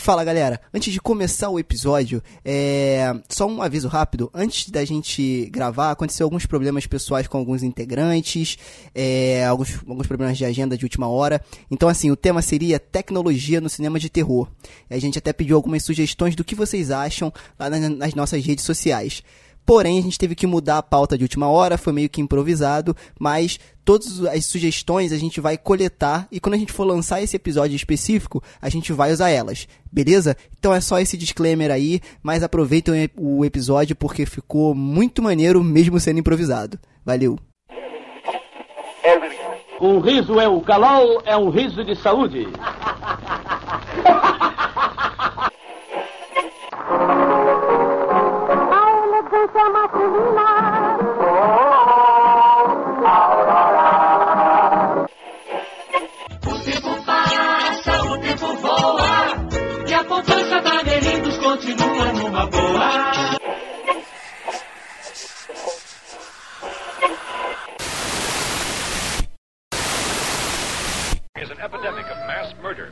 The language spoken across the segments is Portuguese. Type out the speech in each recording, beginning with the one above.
Fala galera, antes de começar o episódio, é... só um aviso rápido. Antes da gente gravar, aconteceu alguns problemas pessoais com alguns integrantes, é... alguns, alguns problemas de agenda de última hora. Então, assim, o tema seria tecnologia no cinema de terror. A gente até pediu algumas sugestões do que vocês acham lá nas nossas redes sociais. Porém, a gente teve que mudar a pauta de última hora, foi meio que improvisado, mas todas as sugestões a gente vai coletar e quando a gente for lançar esse episódio específico, a gente vai usar elas, beleza? Então é só esse disclaimer aí, mas aproveitem o episódio porque ficou muito maneiro mesmo sendo improvisado. Valeu! Um riso é o calol, é um riso de saúde.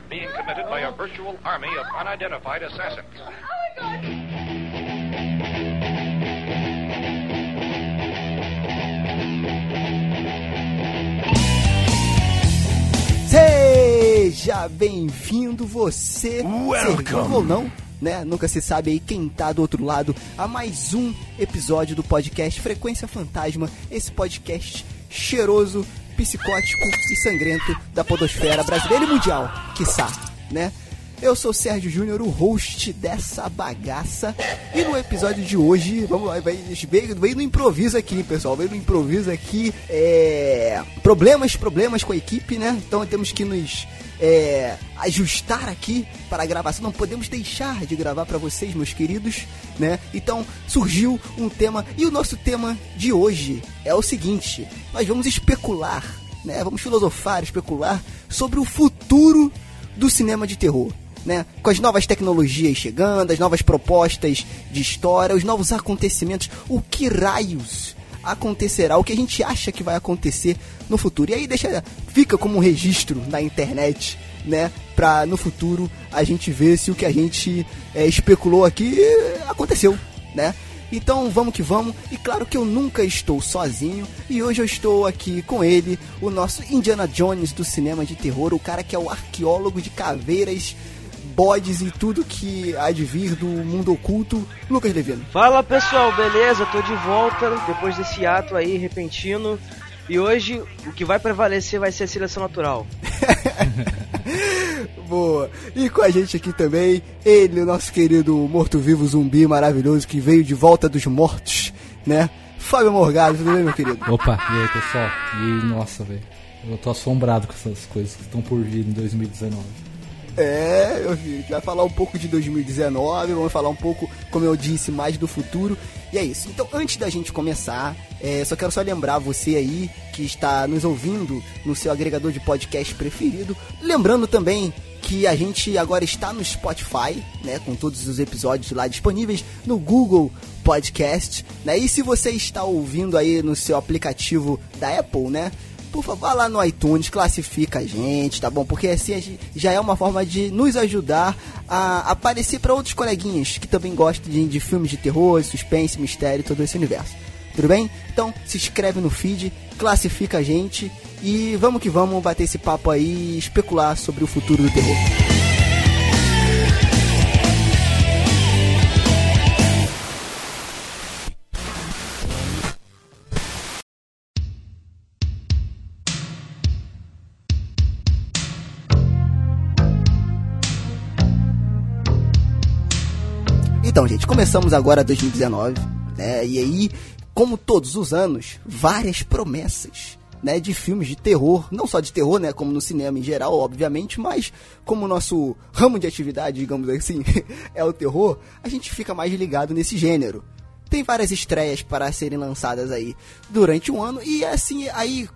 being committed by a virtual army of unidentified assassins. Seja bem-vindo você, Welcome. ou não, né? Nunca se sabe aí quem tá do outro lado a mais um episódio do podcast Frequência Fantasma, esse podcast cheiroso, psicótico e sangrento da podosfera brasileira e mundial, quiçá, né? Eu sou o Sérgio Júnior, o host dessa bagaça. E no episódio de hoje, vamos lá, veio no improviso aqui, pessoal. Veio no improviso aqui. É, problemas, problemas com a equipe, né? Então temos que nos é, ajustar aqui para a gravação. Não podemos deixar de gravar para vocês, meus queridos, né? Então surgiu um tema. E o nosso tema de hoje é o seguinte: nós vamos especular, né? Vamos filosofar, especular sobre o futuro do cinema de terror. Né? Com as novas tecnologias chegando, as novas propostas de história, os novos acontecimentos, o que raios acontecerá, o que a gente acha que vai acontecer no futuro. E aí deixa, fica como um registro na internet, né? Pra no futuro a gente ver se o que a gente é, especulou aqui aconteceu, né? Então vamos que vamos, e claro que eu nunca estou sozinho, e hoje eu estou aqui com ele, o nosso Indiana Jones do cinema de terror, o cara que é o arqueólogo de caveiras, bodes e tudo que há de vir do mundo oculto, Lucas Levino. Fala pessoal, beleza? Tô de volta depois desse ato aí repentino. E hoje o que vai prevalecer vai ser a seleção natural. Boa. E com a gente aqui também, ele, o nosso querido morto-vivo zumbi maravilhoso que veio de volta dos mortos, né? Fábio Morgado, tudo bem, meu querido? Opa, e aí pessoal? E nossa, velho. Eu tô assombrado com essas coisas que estão por vir em 2019. É, meu filho, a gente vai falar um pouco de 2019, vamos falar um pouco, como eu disse, mais do futuro. E é isso. Então, antes da gente começar, é, só quero só lembrar você aí que está nos ouvindo no seu agregador de podcast preferido. Lembrando também que a gente agora está no Spotify, né, com todos os episódios lá disponíveis no Google Podcast, né? E se você está ouvindo aí no seu aplicativo da Apple, né, por favor, vá lá no iTunes, classifica a gente, tá bom? Porque assim já é uma forma de nos ajudar a aparecer para outros coleguinhas que também gostam de, de filmes de terror, suspense, mistério, todo esse universo. Tudo bem? Então se inscreve no feed, classifica a gente e vamos que vamos bater esse papo aí e especular sobre o futuro do terror. Então, gente, começamos agora 2019, né? E aí, como todos os anos, várias promessas, né, de filmes de terror, não só de terror, né, como no cinema em geral, obviamente, mas como o nosso ramo de atividade, digamos assim, é o terror, a gente fica mais ligado nesse gênero. Tem várias estreias para serem lançadas aí durante o ano e assim, aí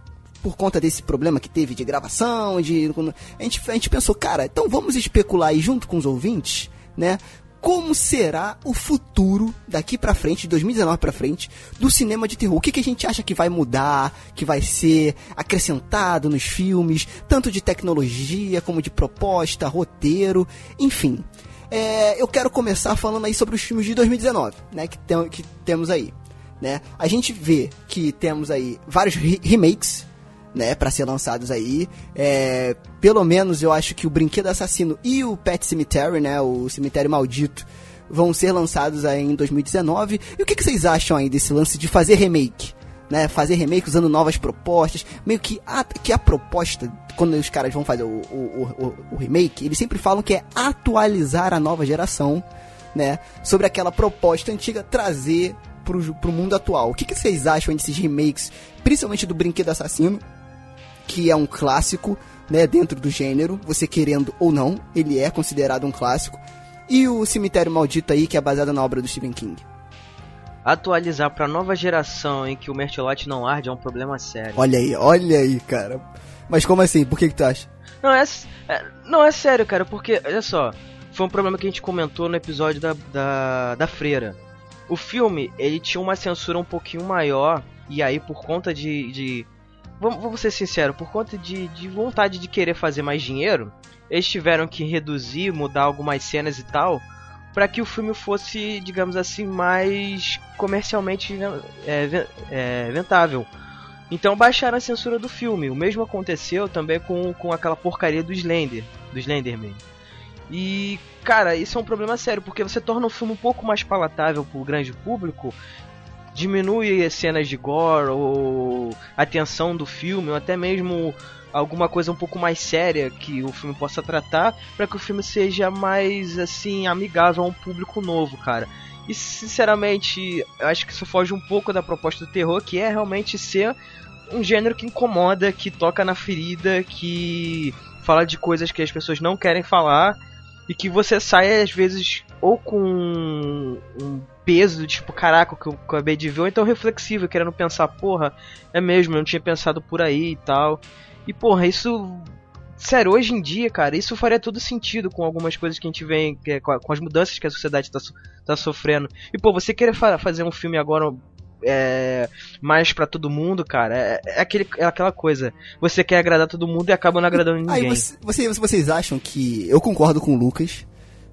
por conta desse problema que teve de gravação, de a gente, a gente pensou, cara, então vamos especular aí junto com os ouvintes, né? Como será o futuro daqui pra frente, de 2019 pra frente, do cinema de terror? O que, que a gente acha que vai mudar, que vai ser acrescentado nos filmes, tanto de tecnologia como de proposta, roteiro, enfim. É, eu quero começar falando aí sobre os filmes de 2019, né? Que, tem, que temos aí. Né? A gente vê que temos aí vários re remakes, né, para ser lançados aí. É, pelo menos eu acho que o Brinquedo Assassino e o Pet Cemetery, né, o Cemitério Maldito, vão ser lançados aí em 2019. E o que, que vocês acham aí desse lance de fazer remake? Né, fazer remake usando novas propostas, meio que a, que a proposta, quando os caras vão fazer o, o, o, o remake, eles sempre falam que é atualizar a nova geração, né, sobre aquela proposta antiga, trazer pro, pro mundo atual. O que, que vocês acham desses remakes, principalmente do Brinquedo Assassino, que é um clássico, né, dentro do gênero, você querendo ou não, ele é considerado um clássico. E o Cemitério Maldito aí, que é baseado na obra do Stephen King. Atualizar pra nova geração em que o Mertiolate não arde é um problema sério. Olha aí, olha aí, cara. Mas como assim? Por que, que tu acha? Não, é, é, não, é sério, cara, porque, olha só, foi um problema que a gente comentou no episódio da, da, da Freira. O filme, ele tinha uma censura um pouquinho maior, e aí por conta de. de vamos, ser sinceros, por conta de, de vontade de querer fazer mais dinheiro, eles tiveram que reduzir, mudar algumas cenas e tal, para que o filme fosse, digamos assim, mais comercialmente é, é, ventável. Então baixaram a censura do filme. O mesmo aconteceu também com, com aquela porcaria do Slender, do Slenderman. E, cara, isso é um problema sério, porque você torna o filme um pouco mais palatável pro grande público, diminui as cenas de gore ou a tensão do filme, ou até mesmo alguma coisa um pouco mais séria que o filme possa tratar, para que o filme seja mais assim amigável a um público novo, cara. E sinceramente, acho que isso foge um pouco da proposta do terror, que é realmente ser um gênero que incomoda, que toca na ferida, que fala de coisas que as pessoas não querem falar e que você sai às vezes ou com um peso, tipo, caraca, o que eu acabei de ver, ou então reflexivo, querendo pensar, porra, é mesmo, eu não tinha pensado por aí e tal. E porra, isso. Sério, hoje em dia, cara, isso faria todo sentido com algumas coisas que a gente vê, é, com as mudanças que a sociedade tá, tá sofrendo. E pô, você querer fa fazer um filme agora é, mais para todo mundo, cara, é, é, aquele, é aquela coisa. Você quer agradar todo mundo e acaba não agradando ninguém. Aí você, você, vocês acham que. Eu concordo com o Lucas,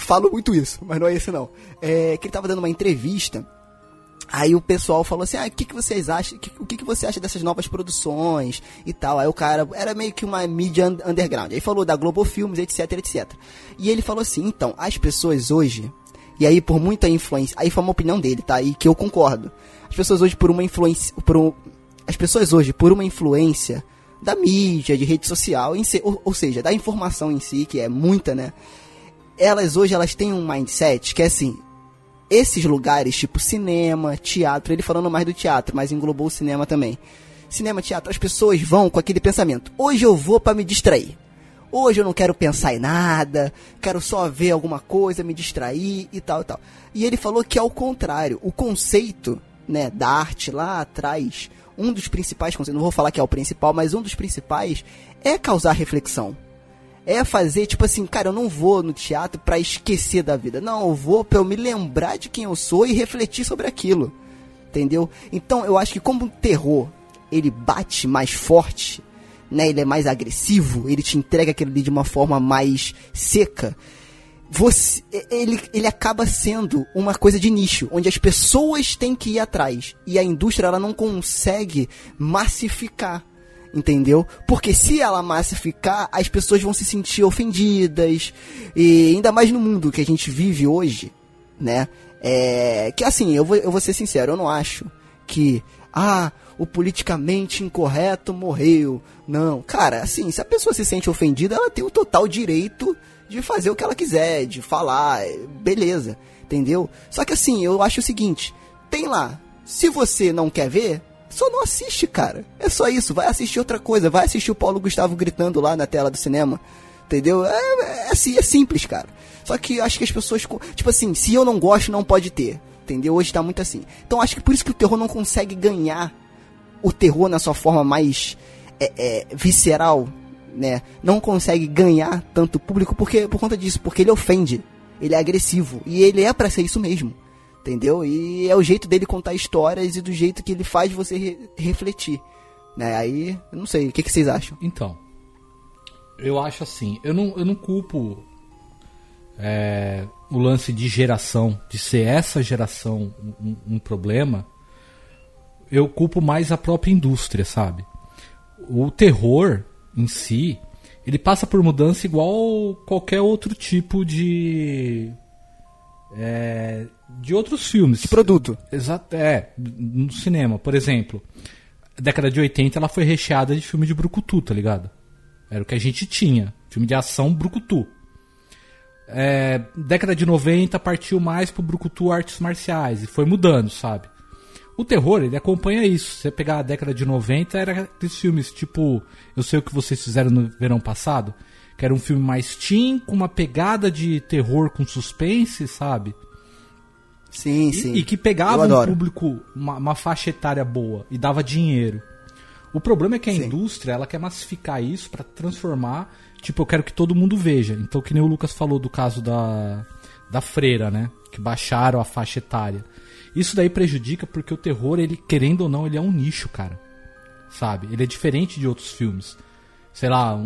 Falo muito isso, mas não é esse não. É que ele tava dando uma entrevista Aí o pessoal falou assim: ah, o que, que vocês acham? O que, que você acha dessas novas produções e tal? Aí o cara era meio que uma mídia underground. Aí falou da Globo Filmes, etc, etc. E ele falou assim: então, as pessoas hoje, e aí por muita influência, aí foi uma opinião dele, tá? E que eu concordo. As pessoas hoje, por uma influência. Por um, as pessoas hoje, por uma influência da mídia, de rede social, si, ou, ou seja, da informação em si, que é muita, né? Elas hoje elas têm um mindset que é assim, esses lugares, tipo cinema, teatro, ele falando mais do teatro, mas englobou o cinema também. Cinema, teatro, as pessoas vão com aquele pensamento: hoje eu vou para me distrair. Hoje eu não quero pensar em nada, quero só ver alguma coisa, me distrair e tal e tal. E ele falou que é o contrário. O conceito, né, da arte lá atrás, um dos principais conceitos, não vou falar que é o principal, mas um dos principais é causar reflexão é fazer, tipo assim, cara, eu não vou no teatro para esquecer da vida. Não, eu vou pra eu me lembrar de quem eu sou e refletir sobre aquilo. Entendeu? Então, eu acho que como o terror, ele bate mais forte, né? Ele é mais agressivo, ele te entrega aquilo ali de uma forma mais seca. Você, ele, ele acaba sendo uma coisa de nicho, onde as pessoas têm que ir atrás e a indústria ela não consegue massificar entendeu? Porque se ela massificar, as pessoas vão se sentir ofendidas, e ainda mais no mundo que a gente vive hoje, né? É, que assim, eu vou, eu vou ser sincero, eu não acho que, ah, o politicamente incorreto morreu. Não, cara, assim, se a pessoa se sente ofendida, ela tem o total direito de fazer o que ela quiser, de falar, beleza, entendeu? Só que assim, eu acho o seguinte, tem lá, se você não quer ver, só não assiste, cara. É só isso. Vai assistir outra coisa. Vai assistir o Paulo Gustavo gritando lá na tela do cinema. Entendeu? É, é assim, é simples, cara. Só que acho que as pessoas. Tipo assim, se eu não gosto, não pode ter. entendeu? Hoje tá muito assim. Então acho que por isso que o terror não consegue ganhar o terror na sua forma mais é, é, visceral, né? Não consegue ganhar tanto público porque por conta disso, porque ele ofende, ele é agressivo e ele é pra ser isso mesmo. Entendeu? E é o jeito dele contar histórias e do jeito que ele faz você re- refletir. Né? Aí, não sei, o que, que vocês acham? Então, eu acho assim, eu não, eu não culpo é, o lance de geração, de ser essa geração um, um problema, eu culpo mais a própria indústria, sabe? O terror em si, ele passa por mudança igual qualquer outro tipo de. É, de outros filmes. De produto. Exato, é, no cinema, por exemplo, a década de 80 ela foi recheada de filme de brucutu, tá ligado? Era o que a gente tinha, filme de ação brucutu. É, década de 90 partiu mais pro brucutu artes marciais e foi mudando, sabe? O terror, ele acompanha isso. Se você pegar a década de 90, era aqueles filmes tipo Eu Sei O Que Vocês Fizeram no Verão Passado, que era um filme mais teen, com uma pegada de terror com suspense, sabe? Sim, E- sim. E, que pegava um público, uma, uma faixa etária boa e dava dinheiro. O problema é que a Sim. indústria, ela quer massificar isso pra transformar, tipo, eu quero que todo mundo veja. Então, que nem o Lucas falou do caso da, da freira, né? Que baixaram a faixa etária. Isso daí prejudica porque o terror, ele, querendo ou não, ele é um nicho, cara. Sabe? Ele é diferente de outros filmes. Sei lá, um,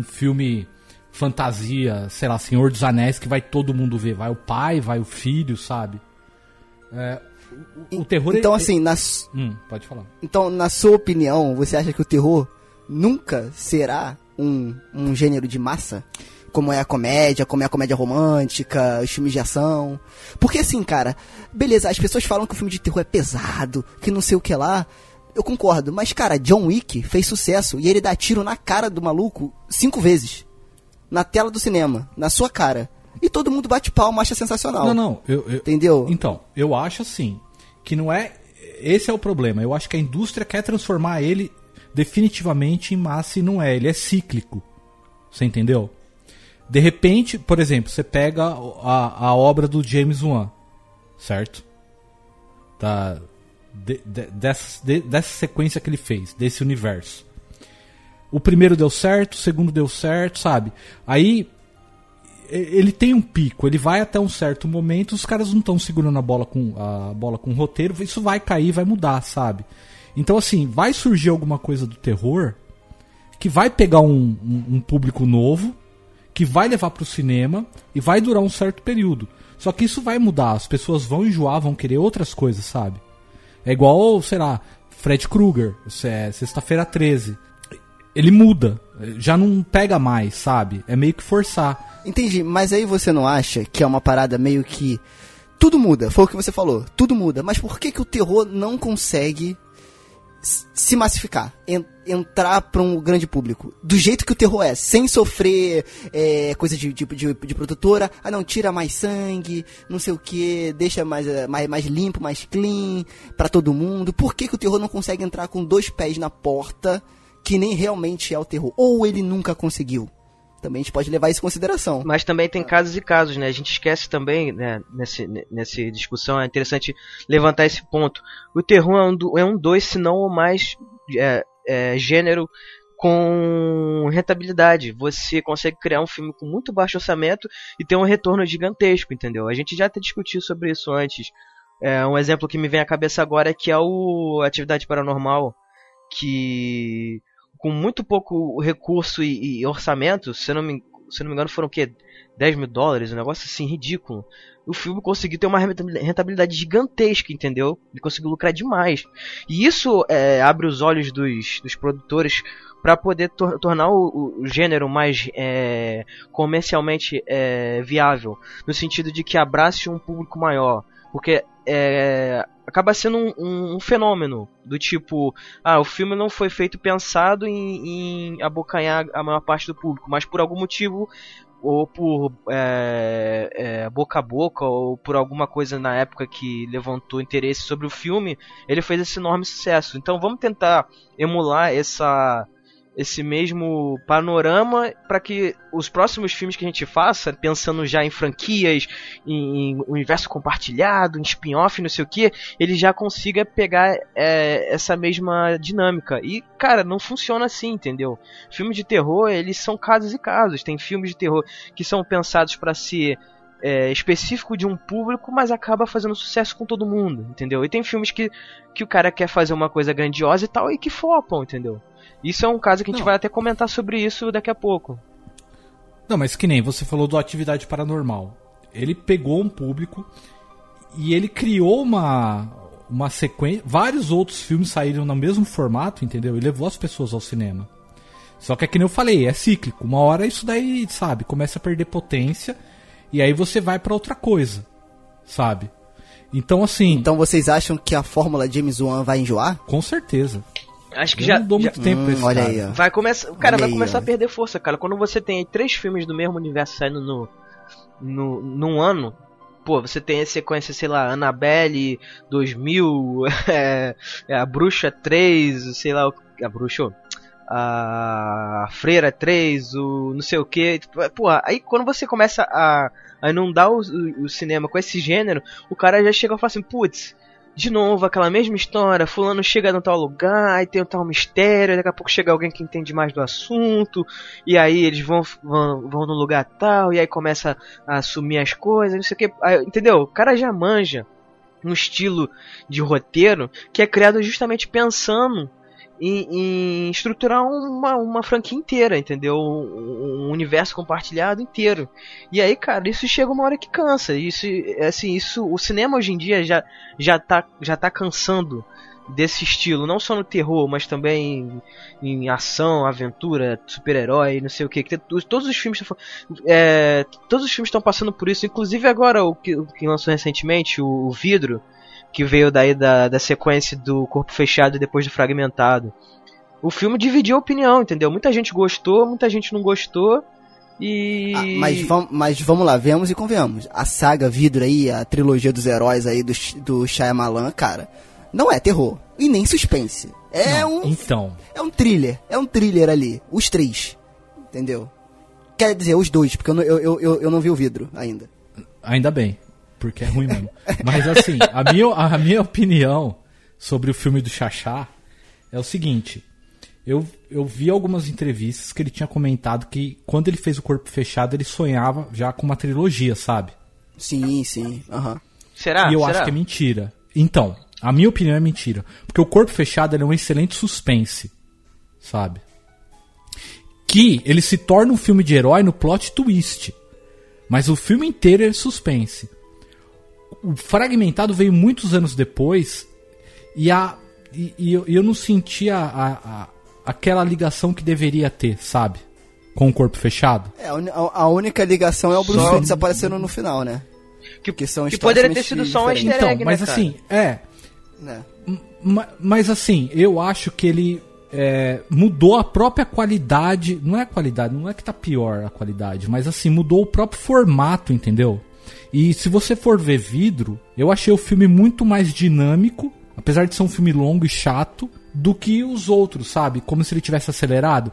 um- filme fantasia, sei lá, Senhor dos Anéis, que vai todo mundo ver. Vai o pai, vai o filho, sabe? É, o, o terror Então, ele- assim, na, Hum, pode falar. então, na sua opinião, você acha que o terror nunca será um, um gênero de massa? Como é a comédia, como é a comédia romântica, os filmes de ação. Porque assim, cara, beleza, as pessoas falam que o filme de terror é pesado, que não sei o que lá. Eu concordo, mas cara, John Wick fez sucesso e ele dá tiro na cara do maluco cinco vezes. Na tela do cinema, na sua cara. E todo mundo bate palma, acha sensacional. Não, não, eu, eu- Entendeu? Então, eu acho assim, que não é. Esse é o problema. Eu acho que a indústria quer transformar ele definitivamente em massa e não é. Ele é cíclico. Você entendeu? De repente, por exemplo, você pega a, a obra do James Wan, certo? Da, de- de- dessa, de- dessa sequência que ele fez, desse universo. O primeiro deu certo, o segundo deu certo, sabe? Aí ele tem um pico, ele vai até um certo momento, os caras não estão segurando a bola com a bola com o roteiro, isso vai cair, vai mudar, sabe? Então assim, vai surgir alguma coisa do terror que vai pegar um, um- um público novo, que vai levar pro cinema e vai durar um certo período. Só que isso vai mudar, as pessoas vão enjoar, vão querer outras coisas, sabe? É igual, sei lá, Fred Krueger, é sexta-feira 13. Ele muda, já não pega mais, sabe? É meio que forçar. Entendi, mas aí você não acha que é uma parada meio que. Tudo muda, foi o que você falou, tudo muda. Mas por que, que o terror não consegue se massificar? En- entrar pra um grande público? Do jeito que o terror é, sem sofrer é, coisa de, de, de, de produtora. Ah, não, tira mais sangue, não sei o que, deixa mais, eh, mais, mais limpo, mais clean pra todo mundo. Por que, que o terror não consegue entrar com dois pés na porta, que nem realmente é o terror? Ou ele nunca conseguiu? Também a gente pode levar isso em consideração. Mas também tem casos e casos, né? A gente esquece também, né, nesse, nessa discussão, é interessante levantar esse ponto. O terror é um, do- é um dois, se não o mais é, é, gênero com rentabilidade. Você consegue criar um filme com muito baixo orçamento e ter um retorno gigantesco, entendeu? A gente já até discutiu sobre isso antes. É, um exemplo que me vem à cabeça agora é que é o Atividade Paranormal, que com muito pouco recurso e, e orçamento, se não me, se não me engano foram o quê? 10 mil dólares, um negócio assim ridículo. O filme conseguiu ter uma rentabilidade gigantesca, entendeu? Ele conseguiu lucrar demais. E isso é, abre os olhos dos, dos produtores para poder tor tornar o, o, gênero mais é, comercialmente é, viável, no sentido de que abrace um público maior, porque é, acaba sendo um, um, um, fenômeno do tipo, ah, o filme não foi feito pensado em, em abocanhar a maior parte do público, mas por algum motivo ou por é, é, boca a boca ou por alguma coisa na época que levantou interesse sobre o filme, ele fez esse enorme sucesso. Então vamos tentar emular essa esse mesmo panorama para que os próximos filmes que a gente faça, pensando já em franquias, em, em universo compartilhado, em spin-off, não sei o que, ele já consiga pegar é, essa mesma dinâmica. E, cara, não funciona assim, entendeu? Filmes de terror, eles são casos e casos. Tem filmes de terror que são pensados para ser é, específico de um público, mas acaba fazendo sucesso com todo mundo, entendeu? E tem filmes que, que o cara quer fazer uma coisa grandiosa e tal, e que flopam, entendeu? Isso é um caso que a gente Não. vai até comentar sobre isso daqui a pouco. Não, mas que nem você falou do Atividade Paranormal. Ele pegou um público e ele criou uma, uma sequência. Vários outros filmes saíram no mesmo formato, entendeu? E levou as pessoas ao cinema. Só que é que nem eu falei, é cíclico. Uma hora isso daí, sabe, começa a perder potência e aí você vai pra outra coisa, sabe? Então, assim, Então vocês acham que a fórmula James Wan vai enjoar? com certeza. Acho que Eu já, não dou já- muito tempo pra Hum, esse olha cara. aí, ó. vai começar, o cara Olha vai aí, começar ó. a perder força, cara. Quando você tem três filmes do mesmo universo saindo no, no num ano, pô, você tem a sequência, sei lá, Annabelle 2000, é, é, a Bruxa 3, sei lá, o- a Bruxa, a Freira 3, o não sei o que. Pô, aí quando você começa a, a inundar o, o, o cinema com esse gênero, o cara já chega e fala assim, putz, de novo, aquela mesma história, fulano chega no tal lugar, aí tem um tal mistério, daqui a pouco chega alguém que entende mais do assunto, e aí eles vão, vão, vão no lugar tal, e aí começa a assumir as coisas, não sei o que, aí, entendeu? O cara já manja um estilo de roteiro que é criado justamente pensando em, em estruturar uma, uma franquia inteira, entendeu? Um, um universo compartilhado inteiro. E aí, cara, isso chega uma hora que cansa. Isso, assim, isso, o cinema hoje em dia já, já, tá, já tá cansando desse estilo, não só no terror, mas também em, em ação, aventura, super-herói, não sei o que. Todos os filmes, é, todos os filmes estão passando por isso. Inclusive agora o que, o que lançou recentemente, o, o Vidro, que veio daí da, da sequência do Corpo Fechado e depois do Fragmentado. O filme dividiu a opinião, entendeu? Muita gente gostou, muita gente não gostou. E. Ah, mas, vam, mas vamos lá, vemos e convenhamos. A saga Vidro aí, a trilogia dos heróis aí do, do Shyamalan, cara, não é terror. E nem suspense. É Não, um Então, É um thriller, é um thriller ali. Os três. Entendeu? Quer dizer, os dois, porque eu, eu, eu, eu não vi o vidro ainda. Ainda bem, porque é ruim mesmo. Mas assim, a minha, a minha opinião sobre o filme do Xaxá é o seguinte. Eu, eu vi algumas entrevistas que ele tinha comentado que quando ele fez o Corpo Fechado, ele sonhava já com uma trilogia, sabe? Sim, sim. Aham. Será? e eu Será? acho que é mentira. Então, a minha opinião é mentira. Porque o Corpo Fechado ele é um excelente suspense, sabe? Que ele se torna um filme de herói no plot twist. Mas o filme inteiro é suspense. O Fragmentado veio muitos anos depois e, a, e, e eu, eu não senti a, a- aquela ligação que deveria ter, sabe? Com o Corpo Fechado. É, a, única ligação é o Bruce Só- Willis aparecendo no final, né? Que, Que são que poderia ter sido só um easter Então, egg, mas né, cara? assim, é. Né? Ma- Mas assim, eu acho que ele é, mudou a própria qualidade. Não é a qualidade, não é que tá pior a qualidade, mas assim, mudou o próprio formato, entendeu? E se você for ver vidro, eu achei o filme muito mais dinâmico, apesar de ser um filme longo e chato, do que os outros, sabe? Como se ele tivesse acelerado.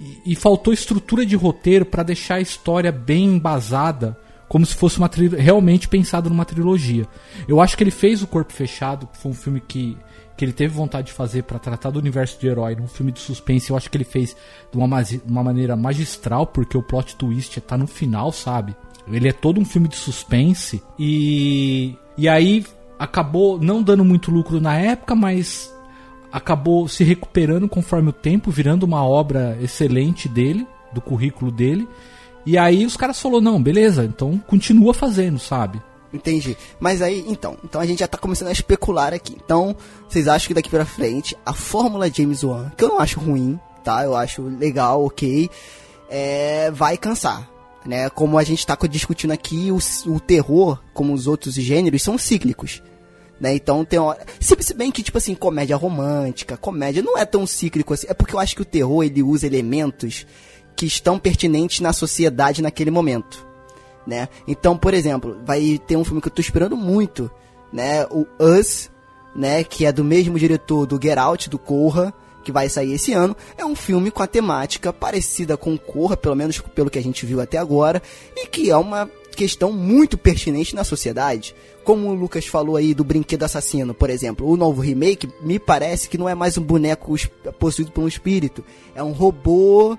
E, e faltou estrutura de roteiro pra deixar a história bem embasada, como se fosse uma realmente pensado numa trilogia. Eu acho que ele fez o Corpo Fechado, que foi um filme que, que ele teve vontade de fazer pra tratar do universo de herói, num filme de suspense. Eu acho que ele fez de uma, uma maneira magistral, porque o plot twist tá no final, sabe? Ele é todo um filme de suspense e e aí acabou não dando muito lucro na época, mas acabou se recuperando conforme o tempo, virando uma obra excelente dele, do currículo dele. E aí os caras falaram, não, beleza, então continua fazendo, sabe? Entendi. Mas aí, então, então a gente já tá começando a especular aqui. Então, vocês acham que daqui pra frente a fórmula James Wan, que eu não acho ruim, tá? Eu acho legal, ok, é, vai cansar. Né? Como a gente tá co- discutindo aqui, o, o terror, como os outros gêneros, são cíclicos. Né? Então tem hora... se, bem que, tipo assim, comédia romântica, comédia não é tão cíclico assim. É porque eu acho que o terror ele usa elementos que estão pertinentes na sociedade naquele momento né? Então, por exemplo, vai ter um filme que eu tô esperando muito, né? O Us, né? Que é do mesmo diretor do Get Out, do Corra, que vai sair esse ano, é um filme com a temática parecida com Corra, pelo menos pelo que a gente viu até agora, e que é uma questão muito pertinente na sociedade. Como o Lucas falou aí do brinquedo assassino, por exemplo, o novo remake me parece que não é mais um boneco possuído por um espírito, é um robô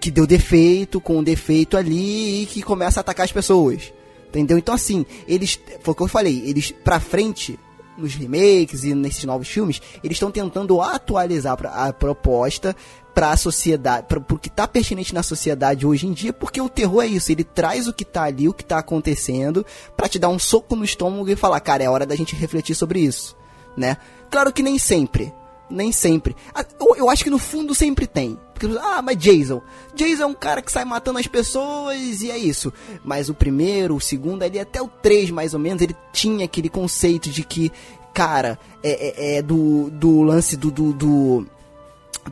que deu defeito, com um defeito ali e que começa a atacar as pessoas. Entendeu? Então assim, eles, foi o que eu falei, eles pra frente nos remakes e nesses novos filmes, eles estão tentando atualizar a proposta para a sociedade, para o que tá pertinente na sociedade hoje em dia, porque o terror é isso, ele traz o que tá ali, o que tá acontecendo, pra te dar um soco no estômago e falar, cara, é hora da gente refletir sobre isso, né? Claro que nem sempre, nem sempre. Eu, eu acho que no fundo sempre tem. Porque, ah, mas Jason. Jason é um cara que sai matando as pessoas e é isso. Mas o primeiro, o segundo, ali até o 3 mais ou menos, ele tinha aquele conceito de que, cara, é, é- é do, do lance do, do, do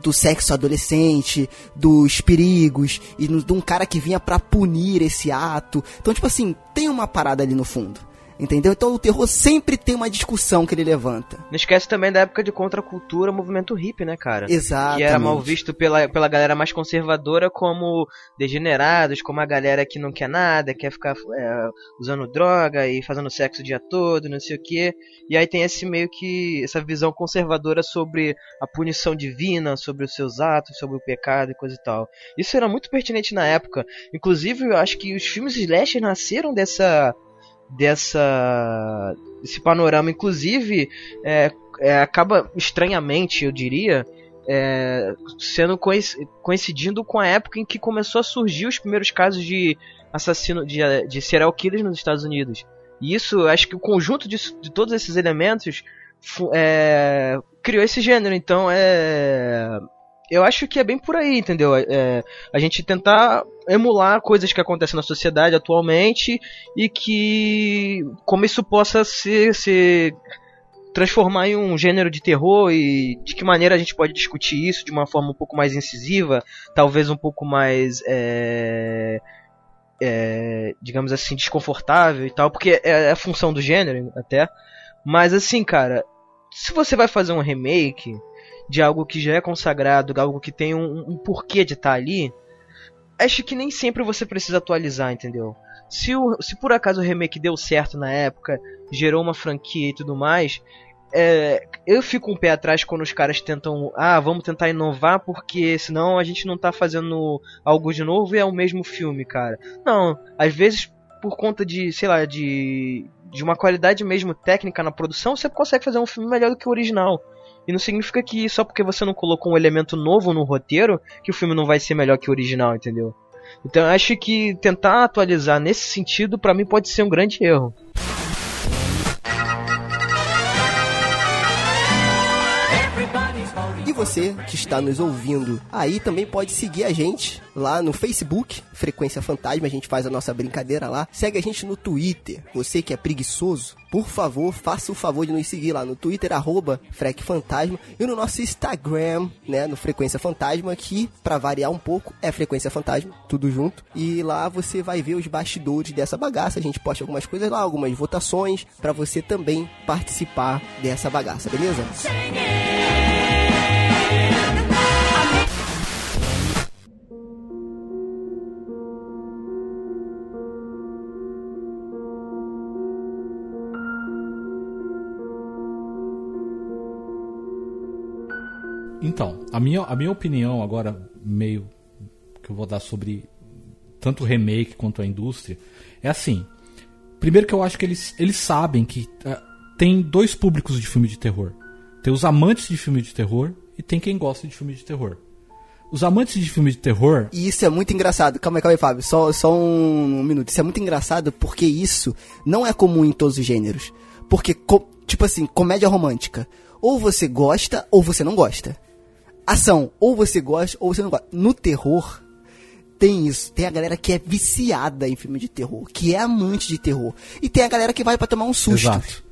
do sexo adolescente, dos perigos e de um cara que vinha pra punir esse ato. Então, tipo assim, tem uma parada ali no fundo. Entendeu? Então o terror sempre tem uma discussão que ele levanta. Não esquece também da época de contracultura, movimento hippie, né, cara? Exato. Que era mal visto pela, pela galera mais conservadora como degenerados, como a galera que não quer nada, quer ficar é, usando droga e fazendo sexo o dia todo, não sei o que. E aí tem esse meio que. essa visão conservadora sobre a punição divina, sobre os seus atos, sobre o pecado e coisa e tal. Isso era muito pertinente na época. Inclusive, eu acho que os filmes slasher nasceram dessa. Dessa. desse panorama. Inclusive, é, é, acaba estranhamente, eu diria, é, sendo coinc- coincidindo com a época em que começou a surgir os primeiros casos de assassino de, de serial killers nos Estados Unidos. E isso, acho que o conjunto disso- de todos esses elementos é, criou esse gênero. Então, é, eu acho que é bem por aí, entendeu? É, a gente tentar emular coisas que acontecem na sociedade atualmente e que como isso possa ser, ser transformar em um gênero de terror e de que maneira a gente pode discutir isso de uma forma um pouco mais incisiva, talvez um pouco mais, é, é, digamos assim, desconfortável e tal, porque é a função do gênero até. Mas assim, cara, se você vai fazer um remake de algo que já é consagrado, algo que tem um, um porquê de estar ali, acho que nem sempre você precisa atualizar, entendeu? Se, o, se por acaso o remake deu certo na época, gerou uma franquia e tudo mais, é, eu fico um pé atrás quando os caras tentam, ah, vamos tentar inovar porque senão a gente não tá fazendo algo de novo e é o mesmo filme, cara. Não, às vezes por conta de, sei lá, de, de uma qualidade mesmo técnica na produção, você consegue fazer um filme melhor do que o original. E não significa que só porque você não colocou um elemento novo no roteiro, que o filme não vai ser melhor que o original, entendeu? Então eu acho que tentar atualizar nesse sentido, pra mim, pode ser um grande erro. Você que está nos ouvindo aí também pode seguir a gente lá no Facebook, Frequência Fantasma, a gente faz a nossa brincadeira lá. Segue a gente no Twitter. Você que é preguiçoso, por favor, faça o favor de nos seguir lá no Twitter, arroba Fantasma, e no nosso Instagram, né, no Frequência Fantasma, que, pra variar um pouco, é Frequência Fantasma, tudo junto. E lá você vai ver os bastidores dessa bagaça, a gente posta algumas coisas lá, algumas votações, pra você também participar dessa bagaça, beleza? Então, a minha, a minha opinião agora, meio que eu vou dar sobre tanto o remake quanto a indústria, é assim. Primeiro que eu acho que eles, eles sabem que eh, tem dois públicos de filme de terror. Tem os amantes de filme de terror e tem quem gosta de filme de terror. Os amantes de filme de terror, E isso é muito engraçado. Calma aí, calma aí, Fábio. Só, só um, um minuto. Isso é muito engraçado porque isso não é comum em todos os gêneros. Porque, tipo assim, comédia romântica. Ou você gosta ou você não gosta. Ação, ou você gosta ou você não gosta. No terror, tem isso. Tem a galera que é viciada em filme de terror, que é amante de terror. E tem a galera que vai pra tomar um susto. Exato.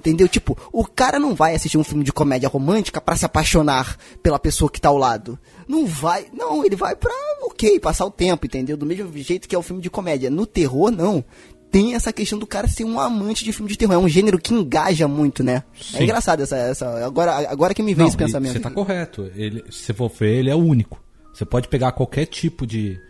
Entendeu? Tipo, o cara não vai assistir um filme de comédia romântica pra se apaixonar pela pessoa que tá ao lado. Não vai. Não, ele vai pra, ok, passar o tempo, entendeu? Do mesmo jeito que é o filme de comédia. No terror, não. Tem essa questão do cara ser um amante de filme de terror. É um gênero que engaja muito, né? É Sim. engraçado essa, essa. Agora, agora que me vem Não, esse pensamento. Você tá correto. Ele, se você for ver, ele é o único. Você pode pegar qualquer tipo de.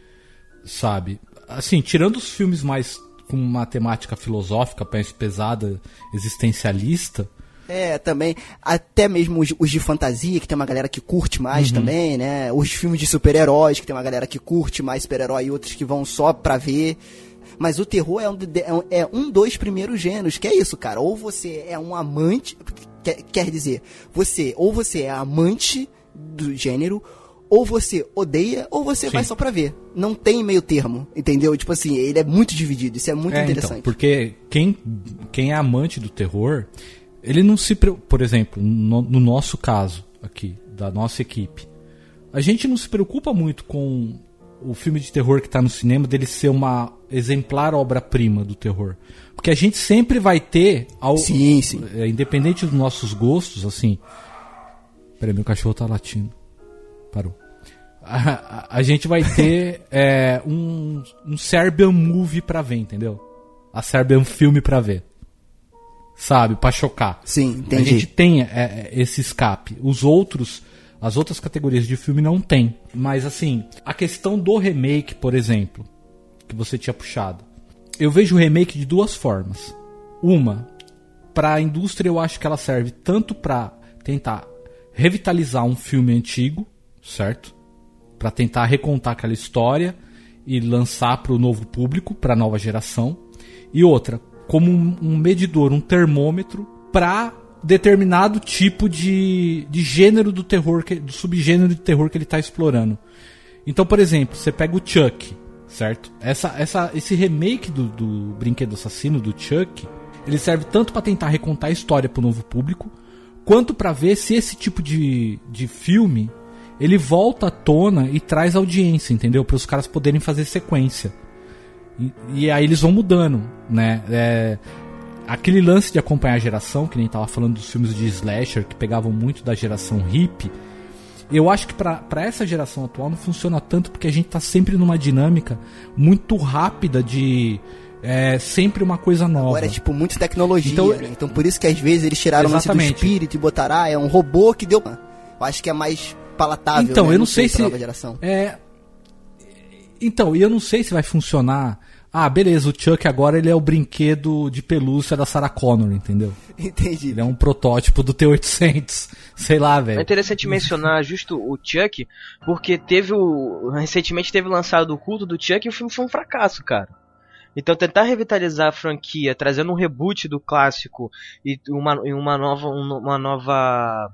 Sabe? Assim, tirando os filmes mais com uma temática filosófica, mais pesada, existencialista. É, também. Até mesmo os, os de fantasia, que tem uma galera que curte mais Uhum. também, né? Os filmes de super-heróis, que tem uma galera que curte mais super-herói e outros que vão só pra ver. Mas o terror é um, é um, é um dos primeiros gêneros, que é isso, cara. Ou você é um amante. Quer, quer dizer, você, ou você é amante do gênero, ou você odeia, ou você Sim. vai só pra ver. Não tem meio termo, entendeu? Tipo assim, ele é muito dividido, isso é muito É, interessante. então, porque quem, quem é amante do terror, ele não se. preo- Por exemplo, no, no nosso caso aqui, da nossa equipe, a gente não se preocupa muito com o filme de terror que tá no cinema dele ser uma exemplar obra-prima do terror. Porque a gente sempre vai ter. Ao, Sim, sim. é, independente dos nossos gostos, assim. Peraí, meu cachorro tá latindo. Parou. A, a- a gente vai ter é, um, um Serbian movie pra ver, entendeu? A Serbian filme pra ver. Sabe? Pra chocar. Sim, A entendi. gente tem é, é, esse escape. Os outros, as outras categorias de filme não tem. Mas assim, a questão do remake, por exemplo, que você tinha puxado. Eu vejo o remake de duas formas. Uma, para a indústria eu acho que ela serve tanto para tentar revitalizar um filme antigo, certo? Para tentar recontar aquela história e lançar para o novo público, para a nova geração. E outra, como um, medidor, um termômetro para determinado tipo de, de gênero do terror, que, do subgênero de terror que ele está explorando. Então, por exemplo, você pega o Chuck, certo? Essa, essa, esse remake do, do Brinquedo Assassino, do Chuck, ele serve tanto para tentar recontar a história para o novo público, quanto para ver se esse tipo de, de filme ele volta à tona e traz audiência, entendeu? Para os caras poderem fazer sequência. E, e aí eles vão mudando, né? É, aquele lance de acompanhar a geração, que nem tava falando dos filmes de slasher, que pegavam muito da geração hippie, eu acho que pra pra essa geração atual não funciona tanto porque a gente tá sempre numa dinâmica muito rápida de é, sempre uma coisa nova. Agora é tipo muito tecnologia, Então- né? Então por isso que às vezes eles tiraram o do espírito e botaram, ah, é um robô que deu. Eu acho que é mais palatável. Então, né? eu não sei pra se- Nova geração. É. Então, e eu não sei se vai funcionar. Ah, beleza, o Chuck agora ele é o brinquedo de pelúcia da Sarah Connor, entendeu? Entendi. Ele é um protótipo do T800. Sei lá, É velho. interessante mencionar justo o Chuck, porque teve o. Recentemente teve lançado o culto do Chuck e o filme foi um fracasso, cara. Então tentar revitalizar a franquia, trazendo um reboot do clássico e uma, e uma nova. um- Uma nova.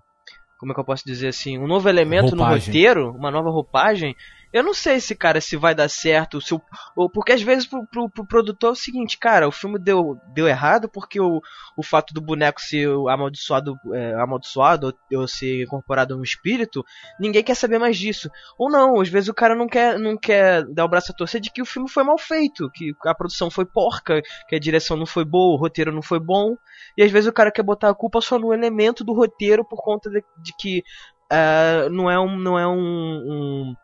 Como é que eu posso dizer assim? Um novo elemento no Roupagem. roteiro, uma nova roupagem. Eu não sei se, cara, se vai dar certo, se o, ou porque às vezes pro, pro, pro produtor é o seguinte, cara, o filme deu, deu errado porque o, o fato do boneco ser amaldiçoado, é, amaldiçoado ou, ou ser incorporado a um espírito, ninguém quer saber mais disso. Ou não, às vezes o cara não quer, não quer dar o braço a torcer de que o filme foi mal feito, que a produção foi porca, que a direção não foi boa, o roteiro não foi bom. E às vezes o cara quer botar a culpa só no elemento do roteiro por conta de, de que ah, não é um. Não é um, um-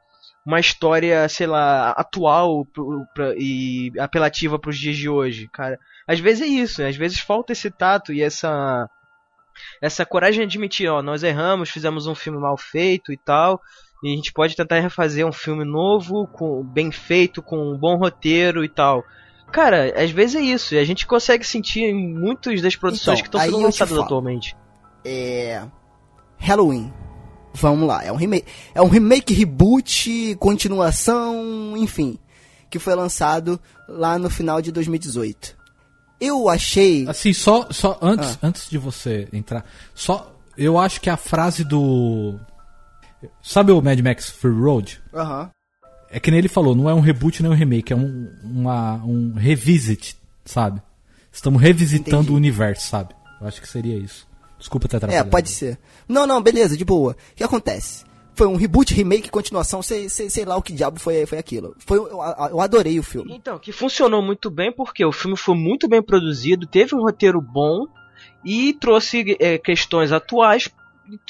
uma história, sei lá, atual pro- pra- e apelativa para os dias de hoje, cara. Às vezes é isso, às vezes falta esse tato e essa essa coragem de admitir, ó, nós erramos, fizemos um filme mal feito e tal, e a gente pode tentar refazer um filme novo, com bem feito, com um bom roteiro e tal. Cara, às vezes é isso, e a gente consegue sentir em muitas das produções Então, que estão sendo lançadas atualmente. É. Halloween. Vamos lá. É um remake. É um remake, reboot, continuação, enfim. Que foi lançado lá no final de 2018. Eu achei. Assim, só, só antes, Ah. antes de você entrar, só eu acho que a frase do Sabe o Mad Max Fury Road? Aham. É que nem ele falou, não é um reboot nem um remake, é um, uma, um revisit, sabe? Estamos revisitando Entendi. o universo, sabe? Eu acho que seria isso. Desculpa ter É, atrapalhado. pode ser. Não, não, beleza, de boa. O que acontece? Foi um reboot, remake, continuação, sei, sei, sei lá o que diabo foi, foi aquilo. Foi, eu, eu adorei o filme. Então, que funcionou muito bem porque o filme foi muito bem produzido, teve um roteiro bom e trouxe é, questões atuais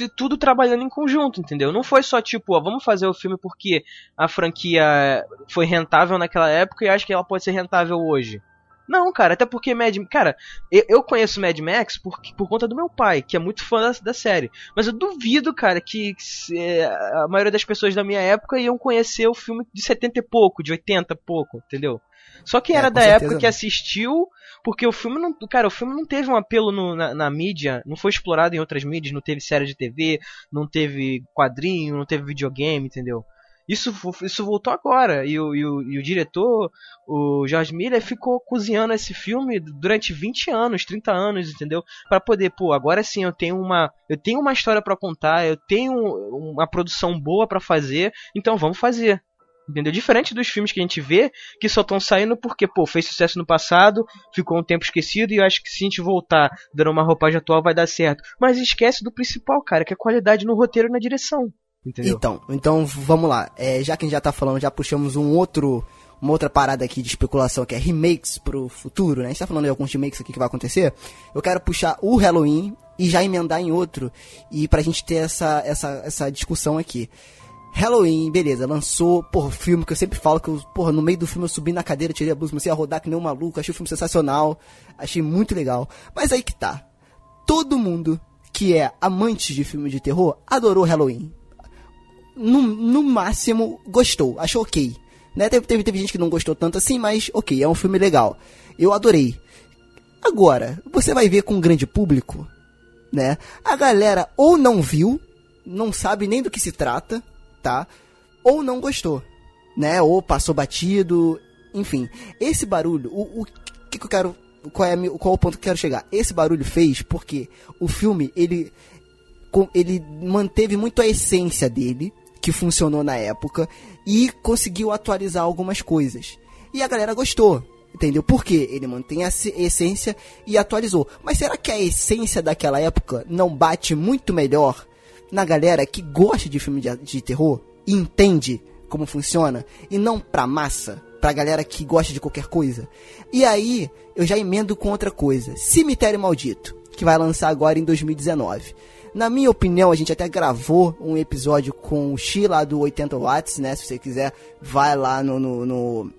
e tudo trabalhando em conjunto, entendeu? Não foi só tipo, ó, vamos fazer o filme porque a franquia foi rentável naquela época e acho que ela pode ser rentável hoje. Não, cara, até porque Mad Cara, eu, eu conheço Mad Max por, por conta do meu pai, que é muito fã da, da série. Mas eu duvido, cara, que, que é, a maioria das pessoas da minha época iam conhecer o filme de 70 e pouco, de 80 e pouco, entendeu? Só que É, era com da época que não. assistiu, porque o filme não. Cara, o filme não teve um apelo no- na, na mídia, não foi explorado em outras mídias, não teve série de TV, não teve quadrinho, não teve videogame, entendeu? Isso, isso voltou agora. E o, e, o, e o diretor, o George Miller, ficou cozinhando esse filme durante 20 anos, 30 anos, entendeu? Pra poder, pô, agora sim eu tenho uma. Eu tenho uma história pra contar, eu tenho uma produção boa pra fazer, então vamos fazer. Entendeu? Diferente dos filmes que a gente vê, que só estão saindo porque, pô, fez sucesso no passado, ficou um tempo esquecido e eu acho que se a gente voltar dando uma roupagem atual vai dar certo. Mas esquece do principal, cara, que é qualidade no roteiro e na direção. Entendeu? Então, então vamos lá. É, já que a gente já tá falando, já puxamos um outro, uma outra parada aqui de especulação que é remakes pro futuro, né? A gente tá falando de alguns remakes aqui que vai acontecer. Eu quero puxar o Halloween e já emendar em outro e pra gente ter essa, essa, essa discussão aqui. Halloween, beleza, lançou, porra, filme que eu sempre falo que eu, porra, no meio do filme eu subi na cadeira, tirei a blusa, comecei a rodar que nem um maluco, achei o filme sensacional, achei muito legal. Mas aí que tá. Todo mundo que é amante de filme de terror adorou Halloween no, no máximo, gostou, achou ok. Né? Teve, teve, teve gente que não gostou tanto assim, mas ok, é um filme legal. Eu adorei. Agora, você vai ver com um grande público, né? A galera ou não viu, não sabe nem do que se trata, tá? Ou não gostou, né? Ou passou batido, enfim. Esse barulho, o, o que, que eu quero. Qual é, qual é o ponto que eu quero chegar? Esse barulho fez porque o filme, ele ele manteve muito a essência dele, que funcionou na época, e conseguiu atualizar algumas coisas. E a galera gostou, entendeu? Porque ele mantém a essência e atualizou. Mas será que a essência daquela época não bate muito melhor na galera que gosta de filme de, de terror e entende como funciona e não pra massa, pra galera que gosta de qualquer coisa? E aí, eu já emendo com outra coisa. Cemitério Maldito, que vai lançar agora em 2019. Na minha opinião, a gente até gravou um episódio com o Xi lá do 80 Watts, né? Se você quiser, vai lá no, no, no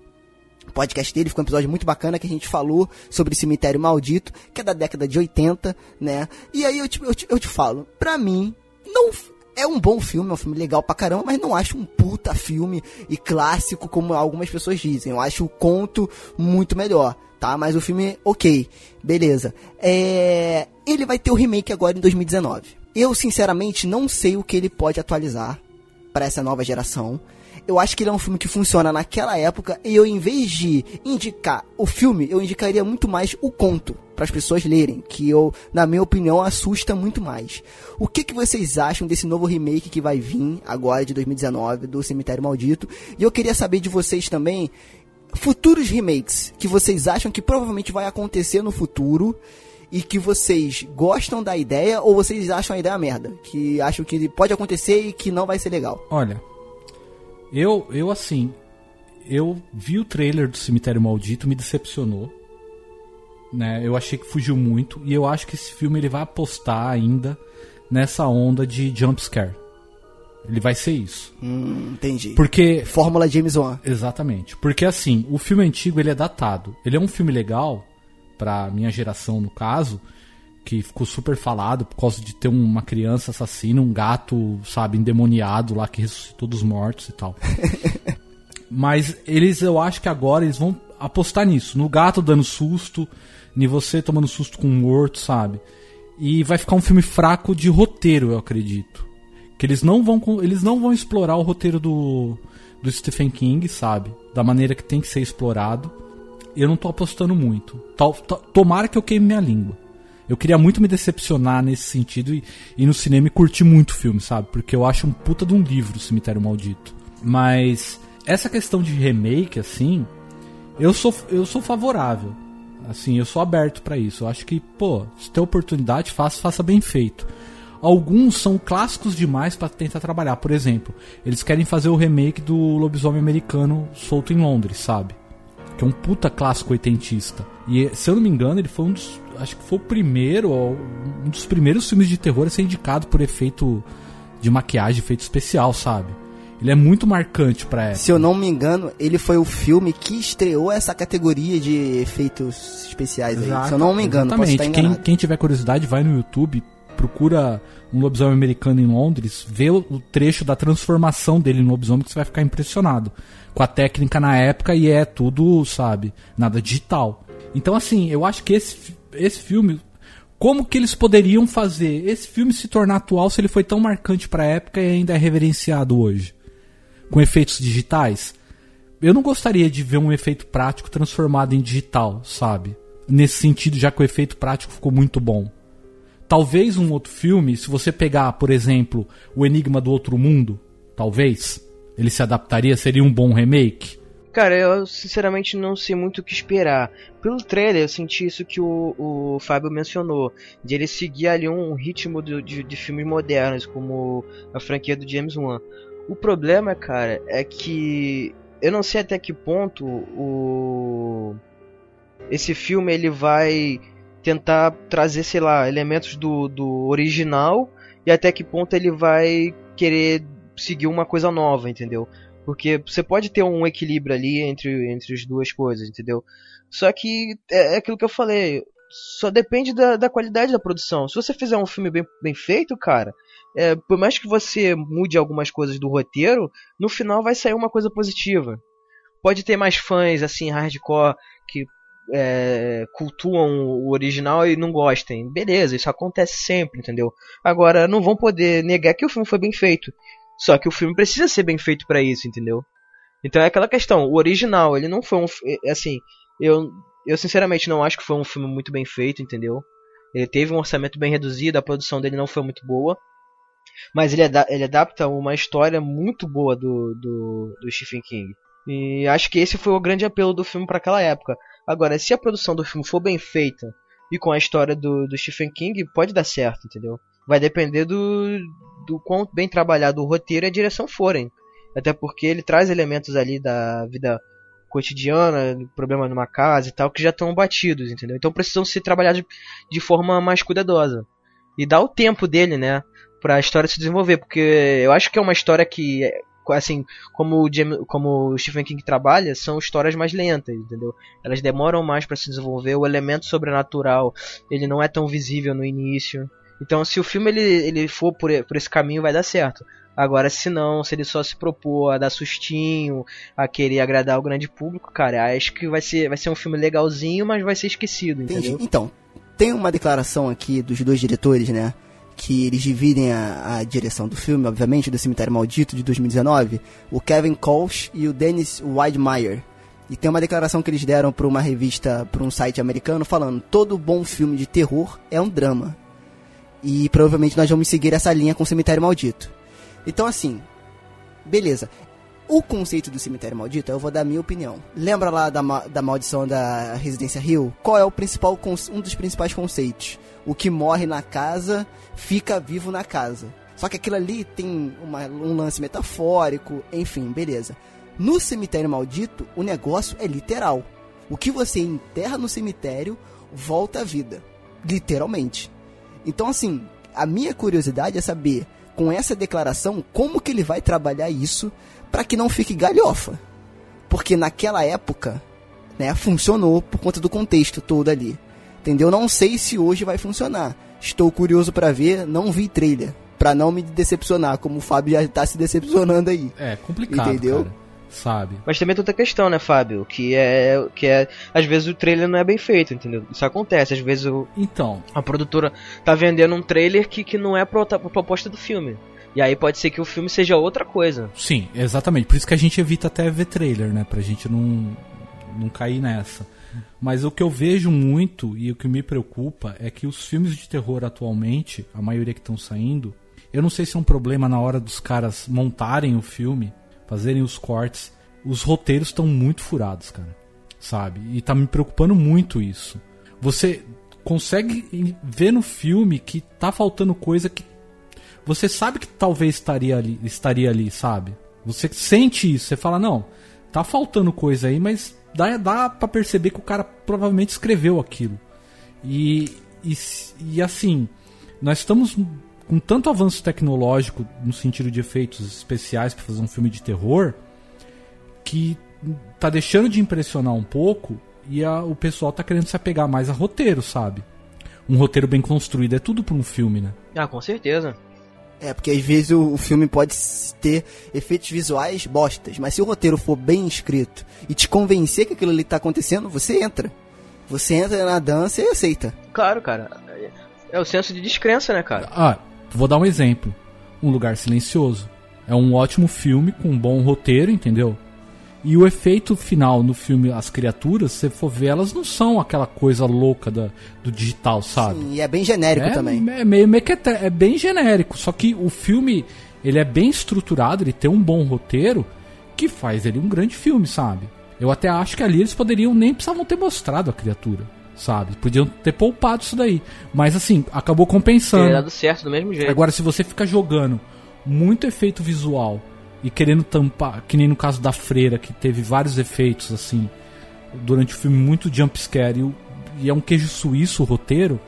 podcast dele, ficou um episódio muito bacana que a gente falou sobre Cemitério Maldito, que é da década de 80, né? E aí eu te, eu te, eu te falo, pra mim, não é um bom filme, é um filme legal pra caramba, mas não acho um puta filme e clássico como algumas pessoas dizem. Eu acho o conto muito melhor, tá? Mas o filme, ok, beleza. É... Ele vai ter o remake agora em 2019. Eu, sinceramente, não sei o que ele pode atualizar para essa nova geração. Eu acho que ele é um filme que funciona naquela época e eu, em vez de indicar o filme, eu indicaria muito mais o conto para as pessoas lerem, que eu, na minha opinião, assusta muito mais. O que, que vocês acham desse novo remake que vai vir agora de 2019 do Cemitério Maldito? E eu queria saber de vocês também futuros remakes que vocês acham que provavelmente vai acontecer no futuro e que vocês gostam da ideia ou vocês acham a ideia merda, que acham que pode acontecer e que não vai ser legal. Olha, eu, eu assim, eu vi o trailer do Cemitério Maldito, me decepcionou. Né? Eu achei que fugiu muito e eu acho que esse filme ele vai apostar ainda nessa onda de jump scare. Ele vai ser isso. Hum, entendi. Porque Fórmula James Wan. Exatamente. Porque assim, o filme antigo ele é datado. Ele é um filme legal, pra minha geração no caso, que ficou super falado por causa de ter uma criança assassina, um gato, sabe, endemoniado lá que ressuscitou dos mortos e tal. Mas eles, eu acho que agora eles vão apostar nisso. No gato dando susto, em você tomando susto com um morto, sabe? E vai ficar um filme fraco de roteiro, eu acredito. Que eles não vão, eles não vão explorar o roteiro do, do Stephen King, sabe? Da maneira que tem que ser explorado. Eu não tô apostando muito. Tal- to- tomara que eu queime minha língua. Eu queria muito me decepcionar nesse sentido e ir no cinema e curtir muito o filme, sabe? Porque eu acho um puta de um livro, Cemitério Maldito. Mas essa questão de remake, assim, eu sou, eu sou favorável. Assim, eu sou aberto pra isso. Eu acho que, pô, se tem oportunidade, faça, faça bem feito. Alguns são clássicos demais pra tentar trabalhar. Por exemplo, eles querem fazer o remake do Lobisomem Americano solto em Londres, sabe? Que é um puta clássico oitentista. E, se eu não me engano, ele foi um dos. Acho que foi o primeiro, um dos primeiros filmes de terror a ser indicado por efeito de maquiagem, efeito especial, sabe? Ele é muito marcante pra época. Se eu não me engano, ele foi o filme que estreou essa categoria de efeitos especiais aí. Se eu não me engano, Exatamente. Quem, quem tiver curiosidade, vai no YouTube, procura um lobisomem americano em Londres, vê o trecho da transformação dele no lobisomem que você vai ficar impressionado. Com a técnica na época e é tudo, sabe, nada digital. Então, assim, eu acho que esse, esse filme. Como que eles poderiam fazer esse filme se tornar atual se ele foi tão marcante pra época e ainda é reverenciado hoje? Com efeitos digitais? Eu não gostaria de ver um efeito prático transformado em digital, sabe? Nesse sentido, já que o efeito prático ficou muito bom. Talvez um outro filme, se você pegar, por exemplo, O Enigma do Outro Mundo, talvez, ele se adaptaria, seria um bom remake. Cara, eu sinceramente não sei muito o que esperar. Pelo trailer, eu senti isso que o, o Fábio mencionou, de ele seguir ali um ritmo do- de, de filmes modernos, como a franquia do James Wan. O problema, cara, é que eu não sei até que ponto o esse filme ele vai tentar trazer, sei lá, elementos do, do original e até que ponto ele vai querer seguir uma coisa nova, entendeu? Porque você pode ter um equilíbrio ali entre, entre as duas coisas, entendeu? Só que é, é aquilo que eu falei, só depende da, da qualidade da produção. Se você fizer um filme bem, bem feito, cara, é, por mais que você mude algumas coisas do roteiro, no final vai sair uma coisa positiva. Pode ter mais fãs, assim, hardcore, que é, cultuam o original e não gostem. Beleza, isso acontece sempre, entendeu? Agora, não vão poder negar que o filme foi bem feito. Só que o filme precisa ser bem feito pra isso, entendeu? Então é aquela questão, o original, ele não foi um. é, Assim, eu, eu sinceramente não acho que foi um filme muito bem feito, entendeu? Ele teve um orçamento bem reduzido, a produção dele não foi muito boa. Mas ele, ada- ele adapta uma história muito boa do, do, do Stephen King. E acho que esse foi o grande apelo do filme para aquela época. Agora, se a produção do filme for bem feita e com a história do, do Stephen King, pode dar certo, entendeu? Vai depender do, do quão bem trabalhado o roteiro e a direção forem. Até porque ele traz elementos ali da vida cotidiana, problema numa casa e tal, que já estão batidos, entendeu? Então precisam ser trabalhados de forma mais cuidadosa. E dá o tempo dele, né? Pra história se desenvolver. Porque eu acho que é uma história que, assim, como o, James, como o Stephen King trabalha, são histórias mais lentas, entendeu? Elas demoram mais para se desenvolver. O elemento sobrenatural, ele não é tão visível no início. Então, se o filme ele, ele for por, por esse caminho, vai dar certo. Agora, se não, se ele só se propor a dar sustinho, a querer agradar o grande público, cara, acho que vai ser, vai ser um filme legalzinho, mas vai ser esquecido, Entendi. entendeu? Então, tem uma declaração aqui dos dois diretores, né? Que eles dividem a, a direção do filme, obviamente, do Cemitério Maldito de 2019, o Kevin Kolsch e o Dennis Weidmeyer. E tem uma declaração que eles deram para uma revista, para um site americano, falando: todo bom filme de terror é um drama. E provavelmente nós vamos seguir essa linha com o Cemitério Maldito. Então, assim, beleza. O conceito do cemitério maldito, eu vou dar a minha opinião. Lembra lá da, ma- da maldição da Residência Rio? Qual é o principal um dos principais conceitos? O que morre na casa fica vivo na casa. Só que aquilo ali tem uma- um lance metafórico, enfim, beleza. No cemitério maldito, o negócio é literal. O que você enterra no cemitério volta à vida, literalmente. Então, assim, a minha curiosidade é saber, com essa declaração, como que ele vai trabalhar isso para que não fique galhofa. Porque naquela época, né, funcionou por conta do contexto todo ali. Entendeu? Não sei se hoje vai funcionar. Estou curioso para ver, não vi trailer. Pra não me decepcionar, como o Fábio já tá se decepcionando aí. É complicado, Entendeu? cara. Sabe? Mas também tem outra questão, né, Fábio? Que é. Que é. Às vezes o trailer não é bem feito, entendeu? Isso acontece. Às vezes o, Então, a produtora tá vendendo um trailer que, que não é a pro- a proposta do filme. E aí pode ser que o filme seja outra coisa. sim, exatamente. Por isso que a gente evita até ver trailer, né? Pra gente não, não cair nessa. Mas o que eu vejo muito e o que me preocupa é que os filmes de terror atualmente, a maioria que estão saindo, eu não sei se é um problema na hora dos caras montarem o filme, fazerem os cortes, os roteiros estão muito furados, cara. Sabe? E tá me preocupando muito isso. Você consegue ver no filme que tá faltando coisa que você sabe que talvez estaria ali, estaria ali, sabe? Você sente isso, você fala, não, tá faltando coisa aí, mas dá, dá pra perceber que o cara provavelmente escreveu aquilo. E, e, e assim, nós estamos com tanto avanço tecnológico no sentido de efeitos especiais para fazer um filme de terror, que tá deixando de impressionar um pouco e a- o pessoal tá querendo se apegar mais a roteiro, sabe? Um roteiro bem construído é tudo pra um filme, né? Ah, com certeza. É, porque às vezes o, o filme pode ter efeitos visuais bostas, mas se o roteiro for bem escrito e te convencer que aquilo ali tá acontecendo, você entra. Você entra na dança e aceita. Claro, cara. É o senso de descrença, né, cara? Ah, vou dar um exemplo. Um Lugar Silencioso. É um ótimo filme com um bom roteiro, entendeu? E o efeito final no filme, as criaturas, se você for ver, elas não são aquela coisa louca da, do digital, sabe? Sim, e é bem genérico é, também. É meio mequete- é bem genérico. Só que o filme, ele é bem estruturado, ele tem um bom roteiro que faz ele um grande filme, sabe? Eu até acho que ali eles poderiam nem precisavam ter mostrado a criatura, sabe? Podiam ter poupado isso daí. Mas assim, acabou compensando. Teria dado certo do mesmo jeito. Agora, se você fica jogando muito efeito visual e querendo tampar, que nem no caso da Freira, que teve vários efeitos, assim, durante o filme, muito jumpscare, e, e é um queijo suíço o roteiro,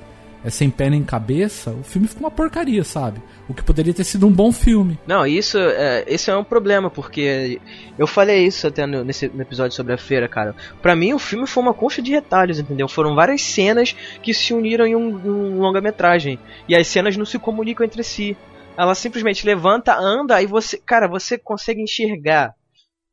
é sem pé nem cabeça, o filme fica uma porcaria, sabe? O que poderia ter sido um bom filme. Não, isso é, esse é um problema, porque eu falei isso até no, nesse no episódio sobre a feira, cara. Pra mim, o filme foi uma concha de retalhos, entendeu? Foram várias cenas que se uniram em um, um longa-metragem. E as cenas não se comunicam entre si. Ela simplesmente levanta, anda, e você, cara, você consegue enxergar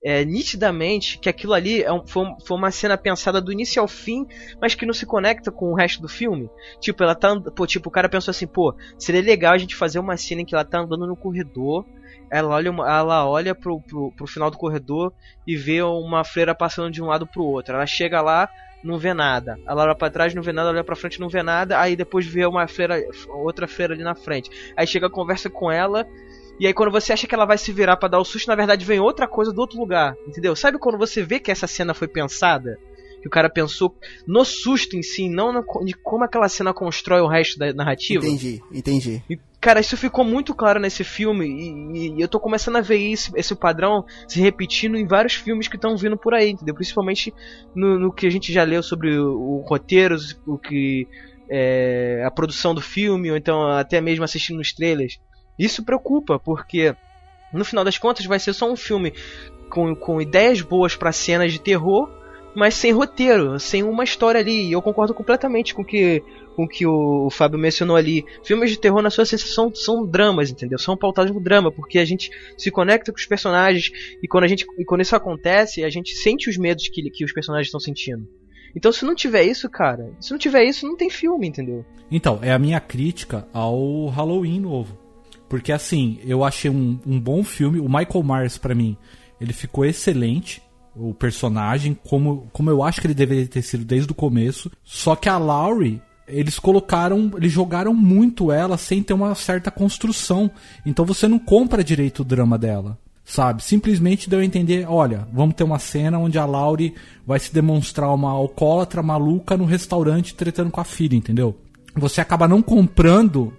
é, nitidamente que aquilo ali é um- foi, foi uma cena pensada do início ao fim, mas que não se conecta com o resto do filme. Tipo, ela tá. Pô, tipo, o cara pensou assim, pô, seria legal a gente fazer uma cena em que ela tá andando no corredor. Ela olha, ela olha pro, pro, pro final do corredor e vê uma freira passando de um lado pro outro. Ela chega lá, não vê nada. Ela olha pra trás, não vê nada, olha pra frente, não vê nada. Aí depois vê uma freira, outra freira ali na frente. Aí chega, conversa com ela. E aí quando você acha que ela vai se virar pra dar o susto, na verdade vem outra coisa do outro lugar, entendeu? Sabe quando você vê que essa cena foi pensada? Que o cara pensou no susto em si, não no, de como aquela cena constrói o resto da narrativa? Entendi, entendi. E, cara, isso ficou muito claro nesse filme e, e eu tô começando a ver isso, esse padrão se repetindo em vários filmes que estão vindo por aí, entendeu? Principalmente no, no que a gente já leu sobre o, o roteiro, o que é, a produção do filme, ou então até mesmo assistindo os trailers. Isso preocupa, porque no final das contas vai ser só um filme com, com ideias boas para cenas de terror, mas sem roteiro, sem uma história ali. E eu concordo completamente com que, com que o Fábio mencionou ali. Filmes de terror, na sua sensação, são dramas, entendeu? São pautados no drama, porque a gente se conecta com os personagens e quando, a gente, e quando isso acontece, a gente sente os medos que, que os personagens estão sentindo. Então, se não tiver isso, cara, se não tiver isso, não tem filme, entendeu? Então, é a minha crítica ao Halloween novo. Porque assim, eu achei um, um bom filme. O Michael Myers, pra mim, ele ficou excelente. O personagem, como, como eu acho que ele deveria ter sido desde o começo. Só que a Laurie, eles colocaram, eles jogaram muito ela sem ter uma certa construção. Então você não compra direito o drama dela. Sabe? Simplesmente deu a entender, olha, vamos ter uma cena onde a Laurie vai se demonstrar uma alcoólatra maluca no restaurante tretando com a filha, entendeu? Você acaba não comprando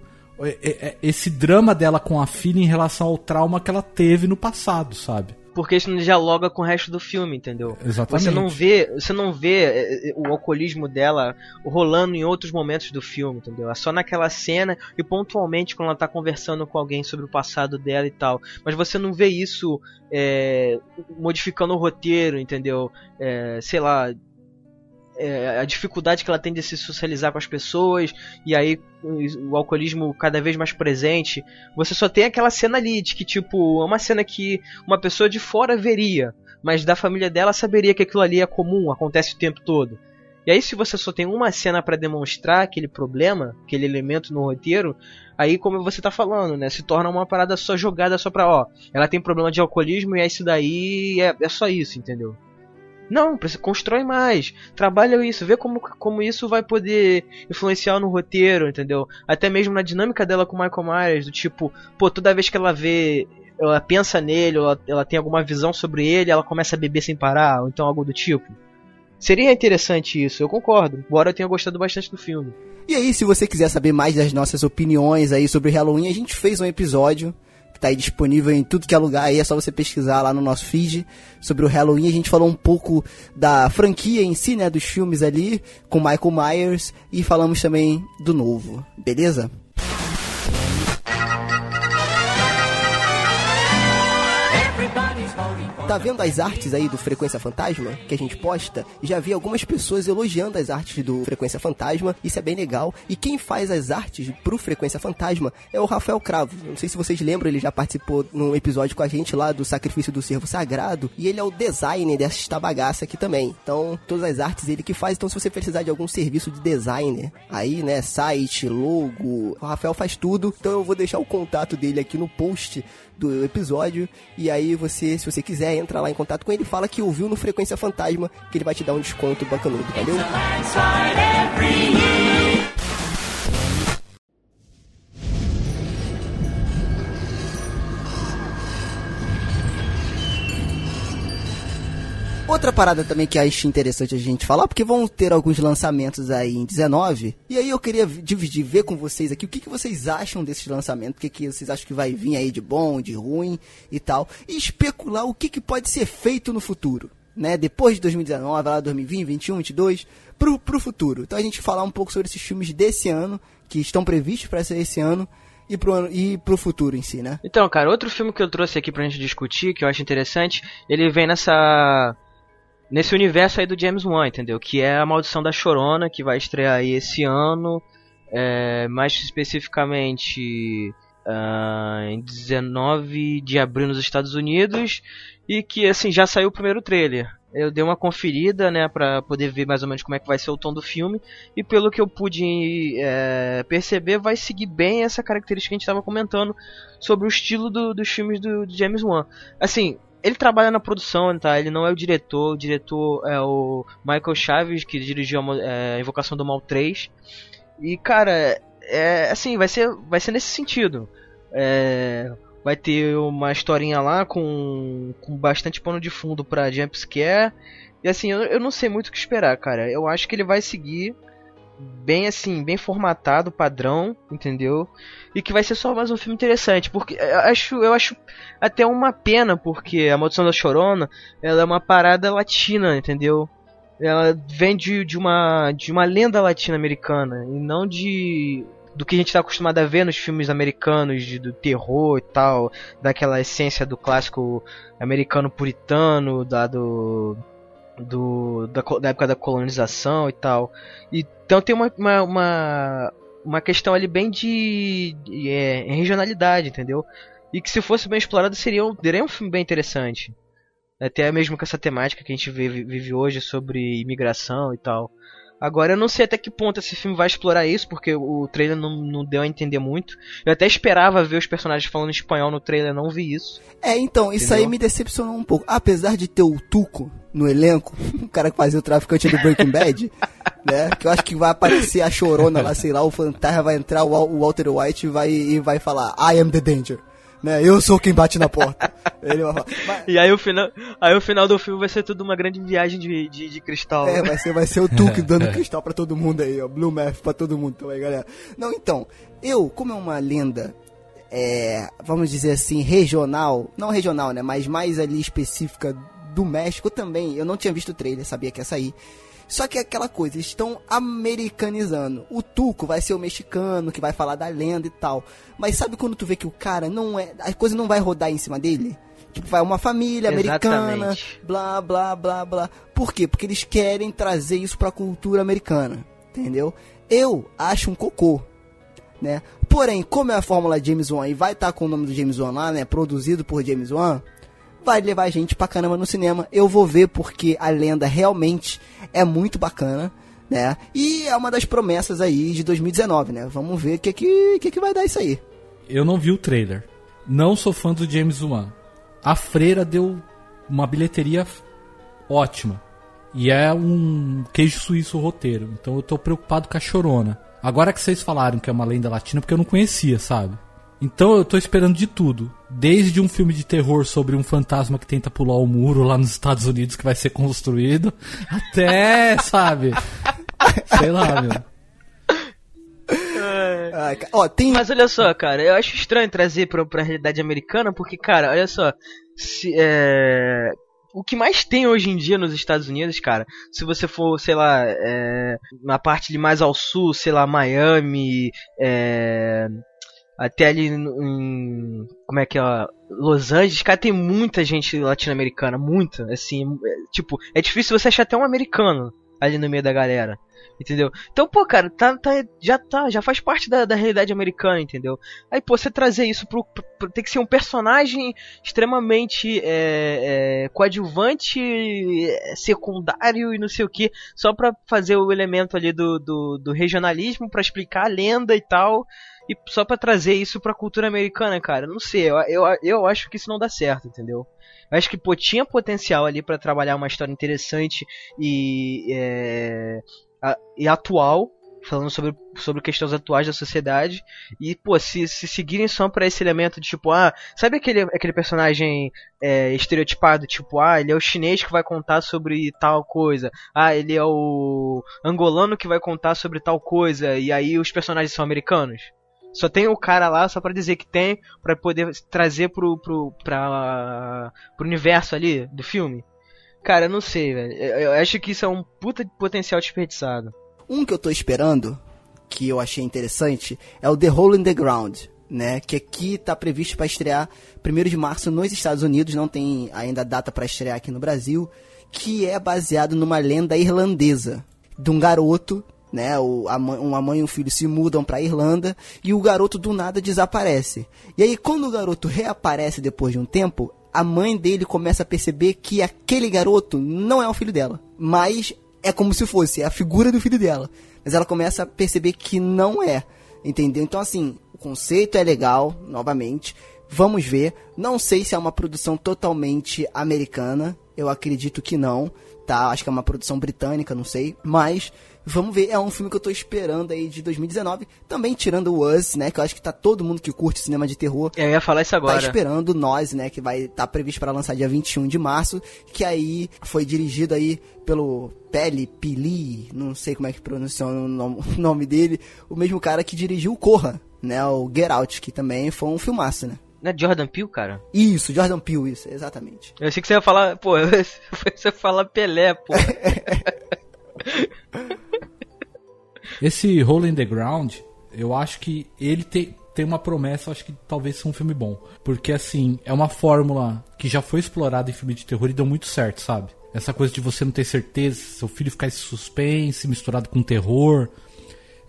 esse drama dela com a filha em relação ao trauma que ela teve no passado, sabe? Porque isso não dialoga com o resto do filme, entendeu? Exatamente. Você não vê, você não vê é, é, o alcoolismo dela rolando em outros momentos do filme, entendeu? É só naquela cena e pontualmente quando ela tá conversando com alguém sobre o passado dela e tal. Mas você não vê isso é, modificando o roteiro, entendeu? É, sei lá, é, a dificuldade que ela tem de se socializar com as pessoas e aí o, alcoolismo cada vez mais presente. Você só tem aquela cena ali de que tipo é uma cena que uma pessoa de fora veria, mas da família dela saberia que aquilo ali é comum, acontece o tempo todo. E aí se você só tem uma cena para demonstrar aquele problema, aquele elemento no roteiro, aí como você tá falando, né, se torna uma parada só jogada só pra, ó, ela tem problema de alcoolismo e é isso daí, é, é só isso, entendeu? Não, constrói mais, trabalha isso, vê como, como isso vai poder influenciar no roteiro, entendeu? Até mesmo na dinâmica dela com o Michael Myers, do tipo, pô, toda vez que ela vê, ela pensa nele, ela, ela tem alguma visão sobre ele, ela começa a beber sem parar, ou então algo do tipo. Seria interessante isso, eu concordo, embora eu tenha gostado bastante do filme. E aí, se você quiser saber mais das nossas opiniões aí sobre Halloween, a gente fez um episódio tá aí disponível em tudo que é lugar aí, é só você pesquisar lá no nosso feed sobre o Halloween. A gente falou um pouco da franquia em si, né, dos filmes ali, com Michael Myers, e falamos também do novo, beleza? Tá vendo as artes aí do Frequência Fantasma que a gente posta? Já vi algumas pessoas elogiando as artes do Frequência Fantasma, isso é bem legal. E quem faz as artes pro Frequência Fantasma é o Rafael Cravo. Não sei se vocês lembram, ele já participou num episódio com a gente lá do Sacrifício do Servo Sagrado. E ele é o designer desta bagaça aqui também. Então, todas as artes ele que faz. Então, se você precisar de algum serviço de designer, aí, né, site, logo, o Rafael faz tudo. Então, eu vou deixar o contato dele aqui no post do episódio. E aí você, se você quiser, entra lá em contato com ele, fala que ouviu no Frequência Fantasma, que ele vai te dar um desconto bacanudo, valeu? Outra parada também que acho interessante a gente falar, porque vão ter alguns lançamentos aí em 19. E aí eu queria dividir, ver com vocês aqui o que, que vocês acham desses lançamentos, o que, que vocês acham que vai vir aí de bom, de ruim e tal. E especular o que, que pode ser feito no futuro. Né, depois de 2019, lá 2020, 2021, 2022, pro, pro futuro. Então a gente falar um pouco sobre esses filmes desse ano, que estão previstos para ser esse ano, e pro, ano, e pro futuro em si, né? Então, cara, outro filme que eu trouxe aqui pra gente discutir, que eu acho interessante, ele vem nessa nesse universo aí do James Wan, entendeu? Que é a Maldição da Chorona, que vai estrear aí esse ano, é, mais especificamente uh, em 19 de abril nos Estados Unidos, e que assim já saiu o primeiro trailer. Eu dei uma conferida, né, para poder ver mais ou menos como é que vai ser o tom do filme, e pelo que eu pude é, perceber, vai seguir bem essa característica que a gente estava comentando sobre o estilo do, dos filmes do, do James Wan. Assim, ele trabalha na produção, tá? Ele não é o diretor. O diretor é o Michael Chaves, que dirigiu a é, Invocação do Mal 3. E, cara, é assim, vai ser, vai ser nesse sentido. É, vai ter uma historinha lá com, com bastante pano de fundo pra jumpscare. E assim, eu, eu não sei muito o que esperar, cara. Eu acho que ele vai seguir bem assim, bem formatado, padrão, entendeu? E que vai ser só mais um filme interessante, porque eu acho, eu acho até uma pena, porque a Maldição da Chorona, ela é uma parada latina, entendeu? Ela vem de, de uma de uma lenda latino-americana e não de do que a gente está acostumado a ver nos filmes americanos de, do terror e tal, daquela essência do clássico americano puritano, da do do, da, da, época da colonização e tal. Então tem uma, uma, uma, uma questão ali bem de, de é, regionalidade, entendeu? E que se fosse bem explorado seria um, seria um filme bem interessante. Até mesmo com essa temática que a gente vive, vive hoje sobre imigração e tal. Agora eu não sei até que ponto esse filme vai explorar isso, porque o trailer não, não deu a entender muito. Eu até esperava ver os personagens falando espanhol no trailer, não vi isso. É, então, isso Entendeu? aí me decepcionou um pouco. Apesar de ter o Tuco no elenco, o cara que fazia o traficante do Breaking Bad, né? Que eu acho que vai aparecer a chorona lá, sei lá, o fantasma vai entrar, o Walter White vai, e vai falar, I am the danger né? Eu sou quem bate na porta. Ele vai falar, mas... E aí o final, aí o final do filme vai ser tudo uma grande viagem de, de, de cristal. É, né? vai ser, vai ser o Tuque dando cristal para todo mundo aí, ó, Blue Math para todo mundo também, galera. Não, então, eu, como é uma lenda é, vamos dizer assim, regional, não regional, né, mas mais ali específica do México também. Eu não tinha visto o trailer, sabia que ia sair. Só que é aquela coisa, estão americanizando. O Tuco vai ser o mexicano que vai falar da lenda e tal. Mas sabe quando tu vê que o cara não é. A coisa não vai rodar em cima dele? Tipo, vai uma família americana, Exatamente. blá, blá, blá, blá. Por quê? Porque eles querem trazer isso pra cultura americana. Entendeu? Eu acho um cocô. Né? Porém, como é a fórmula James Wan e vai estar tá com o nome do James Wan lá, né? Produzido por James Wan, vai levar gente pra caramba no cinema. Eu vou ver porque a lenda realmente é muito bacana, né? E é uma das promessas aí de 2019, né? Vamos ver o que, que, que, que vai dar isso aí. Eu não vi o trailer. Não sou fã do James Wan. A Freira deu uma bilheteria ótima. E é um queijo suíço roteiro. Então eu tô preocupado com a chorona. Agora que vocês falaram que é uma lenda latina, porque eu não conhecia, sabe? Então eu tô esperando de tudo. Desde um filme de terror sobre um fantasma que tenta pular o muro lá nos Estados Unidos que vai ser construído, até, sabe? Sei lá, meu. É. Ó, tem... Mas olha só, cara, eu acho estranho trazer pra, pra realidade americana, porque, cara, olha só, se, é... o que mais tem hoje em dia nos Estados Unidos, cara, se você for, sei lá, é... na parte de mais ao sul, sei lá, Miami, é até ali em. Como é que é? Los Angeles, cara, tem muita gente latino-americana, muita, assim, é, tipo, é difícil você achar até um americano ali no meio da galera. Entendeu? Então, pô, cara, tá, tá- já tá, já faz parte da, da realidade americana, entendeu? Aí, pô, você trazer isso pro, pro- pro- Tem que ser um personagem extremamente é, é, coadjuvante, é, secundário e não sei o que, só pra fazer o elemento ali do, do, do regionalismo, pra explicar a lenda e tal, e só pra trazer isso pra cultura americana, cara. Não sei, eu, eu, eu acho que isso não dá certo, entendeu? Eu acho que, pô, tinha potencial ali pra trabalhar uma história interessante e. é, a- e atual, falando sobre, sobre questões atuais da sociedade. E, pô, se, se seguirem só pra esse elemento de tipo, ah, sabe aquele, aquele personagem é, estereotipado, tipo, ah, ele é o chinês que vai contar sobre tal coisa, ah, ele é o angolano que vai contar sobre tal coisa, e aí os personagens são americanos? Só tem o cara lá só pra dizer que tem, pra poder trazer pro, pro, pra, pro universo ali do filme? Cara, eu não sei, velho. Eu, eu acho que isso é um puta de potencial desperdiçado. Um que eu tô esperando, que eu achei interessante, é o The Hole in the Ground, né? Que aqui tá previsto para estrear 1 de março nos Estados Unidos, não tem ainda data para estrear aqui no Brasil, que é baseado numa lenda irlandesa de um garoto, né? O, a mãe, uma mãe e um filho se mudam pra Irlanda e o garoto do nada desaparece. E aí, quando o garoto reaparece depois de um tempo, a mãe dele começa a perceber que aquele garoto não é o filho dela, mas é como se fosse, é a figura do filho dela. Mas ela começa a perceber que não é, entendeu? Então, assim, o conceito é legal, novamente. Vamos ver. Não sei se é uma produção totalmente americana. Eu acredito que não, tá? Acho que é uma produção britânica, não sei. Mas vamos ver. É um filme que eu tô esperando aí de 2019. Também tirando o Us, né? Que eu acho que tá todo mundo que curte cinema de terror Eu ia falar isso tá agora. esperando nós, né, que vai estar previsto para lançar dia 21 de março, que aí foi dirigido aí pelo Peli Pili, não sei como é que pronuncia o nome, o nome dele, o mesmo cara que dirigiu o Corra, né, o Get Out, que também foi um filmaço, né? Não é Jordan Peele, cara? Isso, Jordan Peele, isso, exatamente. Eu achei que você ia falar, pô, você ia falar Pelé, pô. Esse Hole in the Ground, eu acho que ele tem, tem uma promessa, acho que talvez seja um filme bom. Porque, assim, é uma fórmula que já foi explorada em filme de terror e deu muito certo, sabe? Essa coisa de você não ter certeza, seu filho ficar em suspense, misturado com terror.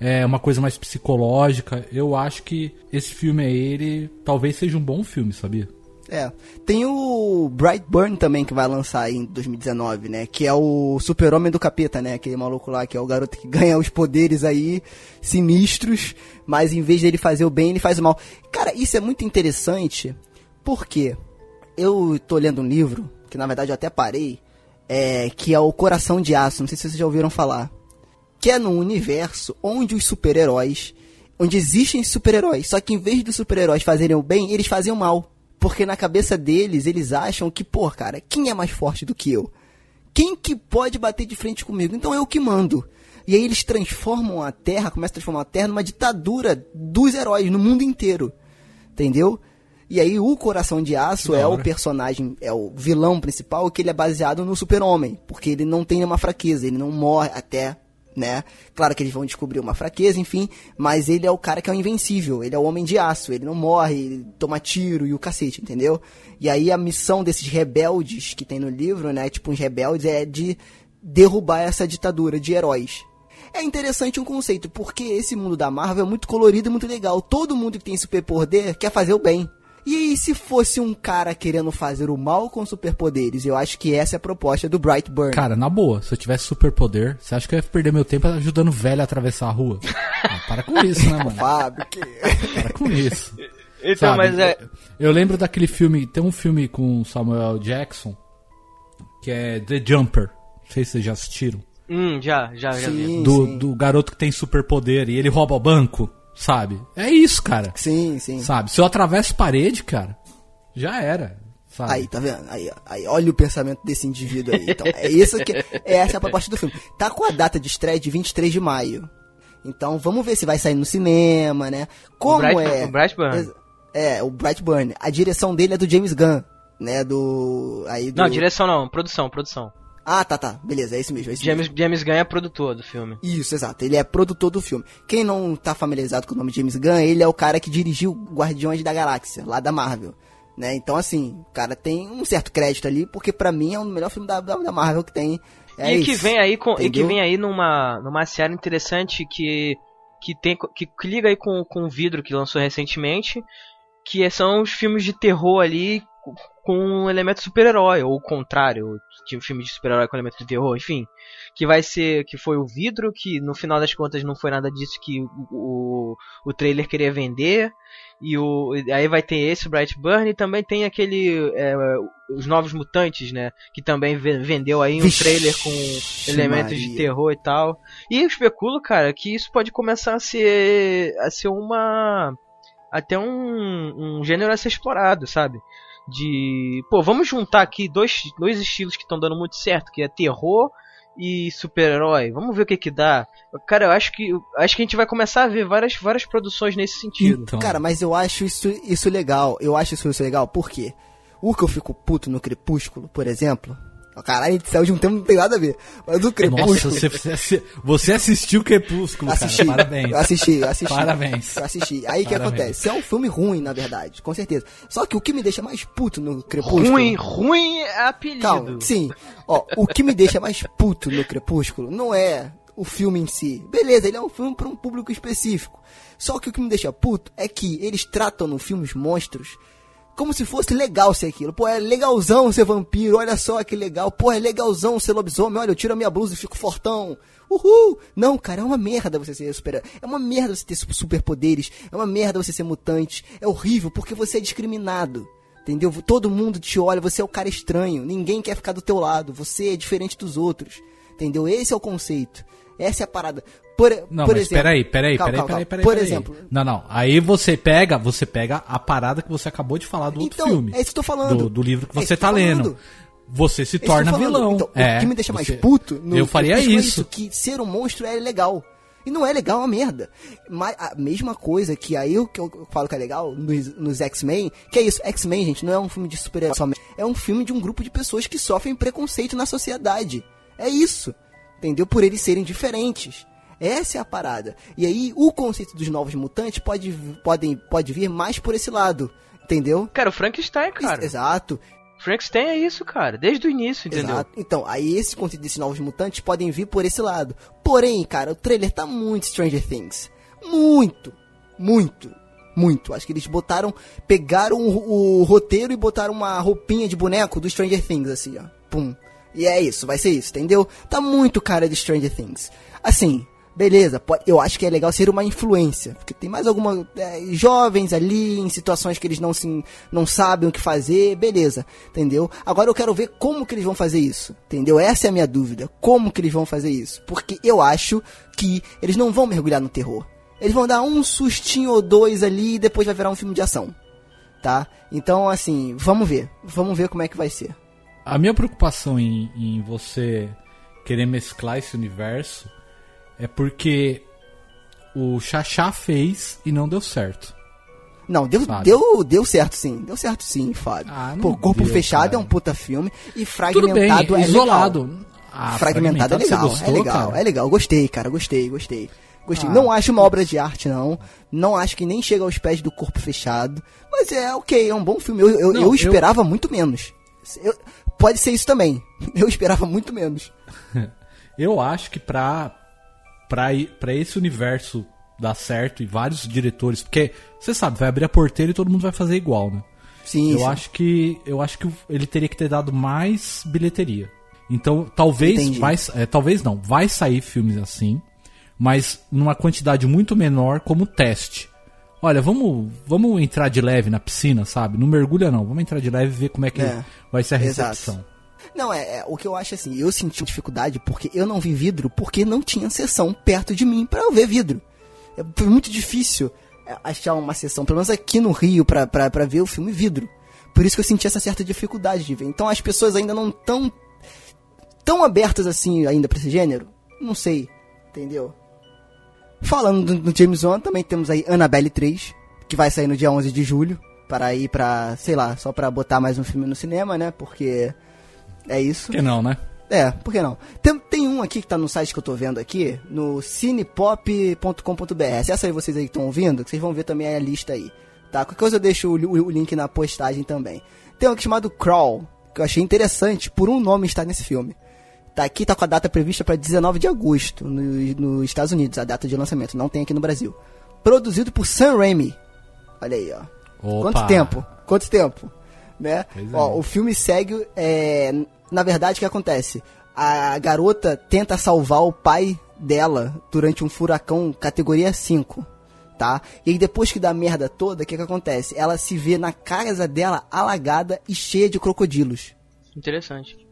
É uma coisa mais psicológica. Eu acho que esse filme é ele. Talvez seja um bom filme, sabia? É. Tem o Brightburn também que vai lançar aí em 2019, né? Que é o Super-Homem do Capeta, né? Aquele maluco lá que é o garoto que ganha os poderes aí sinistros, mas em vez dele fazer o bem, ele faz o mal. Cara, isso é muito interessante, porque eu tô lendo um livro, que na verdade eu até parei, é, que é o Coração de Aço, não sei se vocês já ouviram falar. Que é num universo onde os super-heróis, onde existem super-heróis, só que em vez dos super-heróis fazerem o bem, eles fazem o mal. Porque na cabeça deles, eles acham que, pô, cara, quem é mais forte do que eu? Quem que pode bater de frente comigo? Então eu que mando. E aí eles transformam a Terra, começam a transformar a Terra numa ditadura dos heróis no mundo inteiro. Entendeu? E aí o Coração de Aço é o personagem, é o vilão principal, que ele é baseado no super-homem. Porque ele não tem nenhuma fraqueza, ele não morre até, né? Claro que eles vão descobrir uma fraqueza, enfim, mas ele é o cara que é o invencível, ele é o homem de aço, ele não morre, ele toma tiro e o cacete, entendeu? E aí a missão desses rebeldes que tem no livro, né? Tipo, uns rebeldes é de derrubar essa ditadura de heróis. É interessante um conceito, porque esse mundo da Marvel é muito colorido e muito legal. Todo mundo que tem superpoder quer fazer o bem. E aí, se fosse um cara querendo fazer o mal com superpoderes? Eu acho que essa é a proposta do Brightburn. Cara, na boa, se eu tivesse superpoder, você acha que eu ia perder meu tempo ajudando o velho a atravessar a rua? Ah, para com isso, né, mano? Fábio, que... Para com isso. Então, Sabe, mas é. Eu lembro daquele filme, tem um filme com Samuel Jackson, que é The Jumper. Não sei se vocês já assistiram. Hum, já, já, já vi. Sim, Do, sim. do garoto que tem superpoder e ele rouba o banco, sabe? É isso, cara. Sim, sim. Sabe? Se eu atravesso parede, cara, já era. Sabe? Aí, tá vendo? Aí, ó. aí, olha o pensamento desse indivíduo aí. Então, é isso que é essa a proposta do filme. Tá com a data de estreia de 23 de maio. Então, vamos ver se vai sair no cinema, né? Como Bright- é? o Brightburn. É, o Brightburn. A direção dele é do James Gunn, né? Do aí do Não, direção não, produção, produção. Ah, tá, tá. Beleza, é isso mesmo. É isso James, mesmo. James Gunn é produtor do filme. Isso, exato. Ele é produtor do filme. Quem não tá familiarizado com o nome James Gunn, ele é o cara que dirigiu Guardiões da Galáxia, lá da Marvel. Né? Então, assim, o cara tem um certo crédito ali, porque pra mim é o melhor filme da, da, Marvel que tem. É e que isso. vem aí com, e que vem aí numa numa série interessante que que tem que, que liga aí com com o vidro que lançou recentemente, que são os filmes de terror ali com- um elemento super-herói ou o contrário, tipo filme de super-herói com elemento de terror, enfim, que vai ser que foi o vidro que no final das contas não foi nada disso que o, o, o trailer queria vender. E o, aí vai ter esse Brightburn e também tem aquele é, os novos mutantes, né? Que também ve- vendeu aí um Vixe, trailer com elementos de terror e tal. E eu especulo, cara, que isso pode começar a ser a ser uma até um, um gênero a ser explorado, sabe? De, pô, vamos juntar aqui dois, dois estilos que estão dando muito certo, que é terror e super-herói. Vamos ver o que que dá. Cara, eu acho que eu acho que a gente vai começar a ver várias várias produções nesse sentido. Então, Cara, mas eu acho isso, isso legal. Eu acho isso, isso legal, por quê? O que eu fico puto no Crepúsculo, por exemplo. Caralho, a gente saiu de um tempo que não tem nada a ver. Mas do Crepúsculo. nossa, você, você- assistiu Crepúsculo, assisti, cara. Parabéns. Eu assisti, eu assisti. Parabéns. Eu assisti. Aí o que acontece? É um filme ruim, na verdade, com certeza. Só que o que me deixa mais puto no Crepúsculo. Ruim, ruim é apelido. Calma, sim. Ó, o que me deixa mais puto no Crepúsculo não é o filme em si. Beleza, ele é um filme para um público específico. Só que o que me deixa puto é que eles tratam no filme os monstros como se fosse legal ser aquilo. Pô, é legalzão ser vampiro, olha só que legal. Pô, é legalzão ser lobisomem, olha, eu tiro a minha blusa e fico fortão. Uhul! Não, cara, é uma merda você ser super. É uma merda você ter su- superpoderes. É uma merda você ser mutante. É horrível porque você é discriminado. Entendeu? Todo mundo te olha, você é o cara estranho. Ninguém quer ficar do teu lado. Você é diferente dos outros. Entendeu? Esse é o conceito. Essa é a parada. Por, Não, por mas exemplo, peraí, peraí, Calma, peraí, calma, peraí, peraí. Por peraí. exemplo. Não, não. Aí você pega, você pega a parada que você acabou de falar do outro Então, filme. é isso que eu tô falando. Do, do livro que É isso você eu tá lendo. falando. Você se É isso eu torna falando. vilão. Então, é, o que me deixa mais você- puto no Eu faria é isso. Que ser um monstro é legal. E não é legal, é uma merda. Mas a mesma coisa que aí o que eu falo que é legal nos, nos X-Men, que é isso, X-Men, gente, não é um filme de super-herói. É um filme de um grupo de pessoas que sofrem preconceito na sociedade. É isso. Entendeu? Por eles serem diferentes. Essa é a parada. E aí, o conceito dos novos mutantes pode, podem, pode vir mais por esse lado. Entendeu? Cara, o Frankenstein, cara. Exato. Frankenstein é isso, cara. Desde o início, entendeu? Exato. Então, aí esse conceito desses novos mutantes podem vir por esse lado. Porém, cara, o trailer tá muito Stranger Things. Muito. Muito. Muito. Acho que eles botaram. Pegaram o, o roteiro e botaram uma roupinha de boneco do Stranger Things, assim, ó. Pum. E é isso, vai ser isso, entendeu? Tá muito cara de Stranger Things. Assim, beleza, pode- eu acho que é legal ser uma influência. Porque tem mais alguma. é, jovens ali, em situações que eles não, se, não sabem o que fazer, beleza, entendeu? Agora eu quero ver como que eles vão fazer isso, entendeu? Essa é a minha dúvida. Como que eles vão fazer isso? Porque eu acho que eles não vão mergulhar no terror. Eles vão dar um sustinho ou dois ali e depois vai virar um filme de ação. Tá? Então, assim, vamos ver. Vamos ver como é que vai ser. A minha preocupação em, em você querer mesclar esse universo é porque o Xaxá fez e não deu certo. Não, deu, Fábio. deu, deu certo sim. Deu certo sim, Fábio. Ah, Pô, Corpo deu, Fechado cara. é um puta filme e Tudo bem, Fragmentado é isolado. legal. Ah, fragmentado, é você legal, gostou, é legal, cara? é legal. Gostei, cara, gostei, gostei. Gostei. Ah. Não acho uma obra de arte, não. Não acho que nem chega aos pés do Corpo Fechado. Mas é ok, é um bom filme. Eu, eu, Não, eu eu- esperava muito menos. Eu- pode ser isso também. Eu esperava muito menos. Eu acho que pra, pra, pra esse universo dar certo e vários diretores, porque você sabe, vai abrir a porteira e todo mundo vai fazer igual, né? Sim, eu sim. acho que eu acho que ele teria que ter dado mais bilheteria. Então, talvez Entendi. vai, é, talvez não, vai sair filmes assim, mas numa quantidade muito menor como teste. Olha, vamos, vamos entrar de leve na piscina, sabe? Não mergulha não, vamos entrar de leve e ver como é que É, vai ser a exato. recepção. Não, é, é, o que eu acho assim, eu senti dificuldade porque eu não vi vidro porque não tinha sessão perto de mim pra eu ver vidro. É, foi muito difícil é, achar uma sessão, pelo menos aqui no Rio, pra, pra, pra ver o filme vidro. Por isso que eu senti essa certa dificuldade de ver. Então as pessoas ainda não tão tão abertas assim ainda pra esse gênero. Não sei, entendeu? Falando do, do James Wan, também temos aí Annabelle 3, que vai sair no dia 11 de julho, para ir pra, sei lá, só pra botar mais um filme no cinema, né? Porque é isso. Por que não, né? É, por que não? Tem, tem um aqui que tá no site que eu tô vendo aqui, no cinepop.com.br. Acessa aí vocês aí que estão ouvindo, que vocês vão ver também a lista aí. Tá? Qualquer coisa eu deixo o, o- o link na postagem também. Tem um aqui chamado Crawl, que eu achei interessante por um nome estar nesse filme. Tá aqui, tá com a data prevista para 19 de agosto no- nos Estados Unidos, a data de lançamento. Não tem aqui no Brasil. Produzido por Sam Raimi. Olha aí, ó. Opa. Quanto tempo? Quanto tempo? Né? Pois é. Ó, o filme segue. é, na verdade, o que acontece? A garota tenta salvar o pai dela durante um furacão categoria 5. Tá? E aí depois que dá merda toda, o que, que acontece? Ela se vê na casa dela alagada e cheia de crocodilos. Interessante.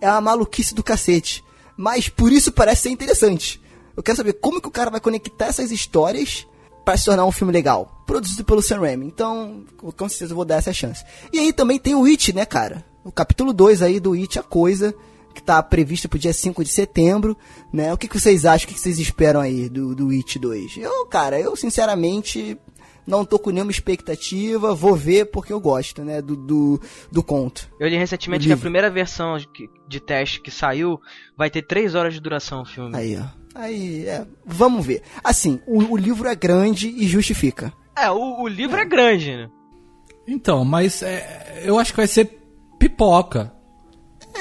É uma maluquice do cacete. Mas por isso parece ser interessante. Eu quero saber como que o cara vai conectar essas histórias para se tornar um filme legal. Produzido pelo Sam Raimi. Então, com certeza eu vou dar essa chance. E aí também tem o It, né, cara? O capítulo 2 aí do It, a coisa, que tá previsto pro dia 5 de setembro, né? O que, que vocês acham, o que, que vocês esperam aí do, do It 2? Eu, cara, eu sinceramente não tô com nenhuma expectativa, vou ver porque eu gosto, né, do, do, do conto. Eu li recentemente que a primeira versão de, de teste que saiu vai ter 3 horas de duração o filme. Aí, ó. Aí, é, vamos ver. Assim, o, o livro é grande e justifica. É, o, o livro é grande, né? Então, mas é, eu acho que vai ser pipoca.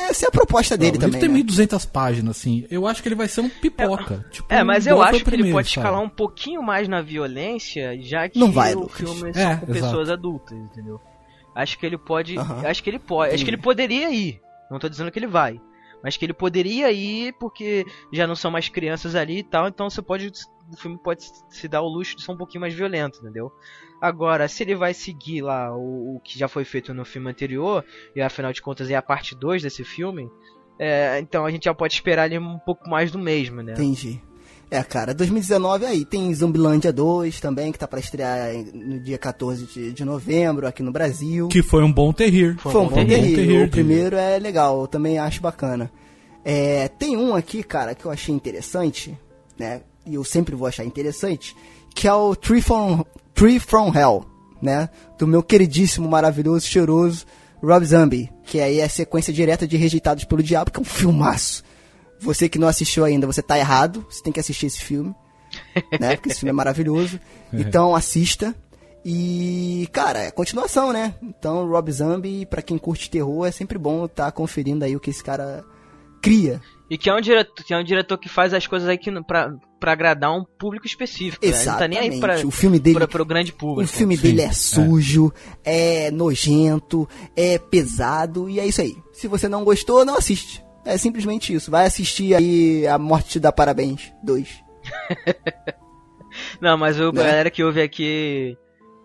Essa é a proposta dele o também. livro tem né? 1.200 páginas, assim. Eu acho que ele vai ser um pipoca. tipo, É, mas eu igual foi acho que ele primeiro, pode sabe? escalar um pouquinho mais na violência, já que Não vai, o Lucas. filme é só É, com exato. pessoas adultas, entendeu? Acho que ele pode. Aham. Acho que ele pode. Acho que ele poderia ir. Não tô dizendo que ele vai. Mas que ele poderia ir porque já não são mais crianças ali e tal, então você pode. O filme pode se dar o luxo de ser um pouquinho mais violento, entendeu? Agora, se ele vai seguir lá o, o que já foi feito no filme anterior, e afinal de contas é a parte 2 desse filme, é, então a gente já pode esperar ali um pouco mais do mesmo, né? Entendi. É, cara, 2019 aí tem Zumbilândia 2 também, que tá pra estrear no dia 14 de, de novembro aqui no Brasil. Que foi um bom terrir. Foi um bom terrir. terrível. O primeiro é legal, eu também acho bacana. É, tem um aqui, cara, que eu achei interessante, né? E eu sempre vou achar interessante, que é o Tree from, Tree from Hell, né? Do meu queridíssimo, maravilhoso, cheiroso Rob Zombie. Que aí é a sequência direta de Rejeitados pelo Diabo, que é um filmaço. Você que não assistiu ainda, você tá errado. Você tem que assistir esse filme. né? Porque esse filme é maravilhoso. Então assista. E, cara, é continuação, né? Então, Rob Zombie, pra quem curte terror, é sempre bom estar conferindo aí o que esse cara cria. E que é um diretor que, é um diretor que faz as coisas aí que, pra, pra agradar um público específico. né? Ele não tá nem aí Exatamente. pra, O filme dele- pra, pro grande público. O filme dele é é. sujo, é nojento, é pesado, e é isso aí. Se você não gostou, não assiste. É simplesmente isso. Vai assistir aí A Morte Te Dá Parabéns 2. Não, mas o, Né? a galera que ouve aqui.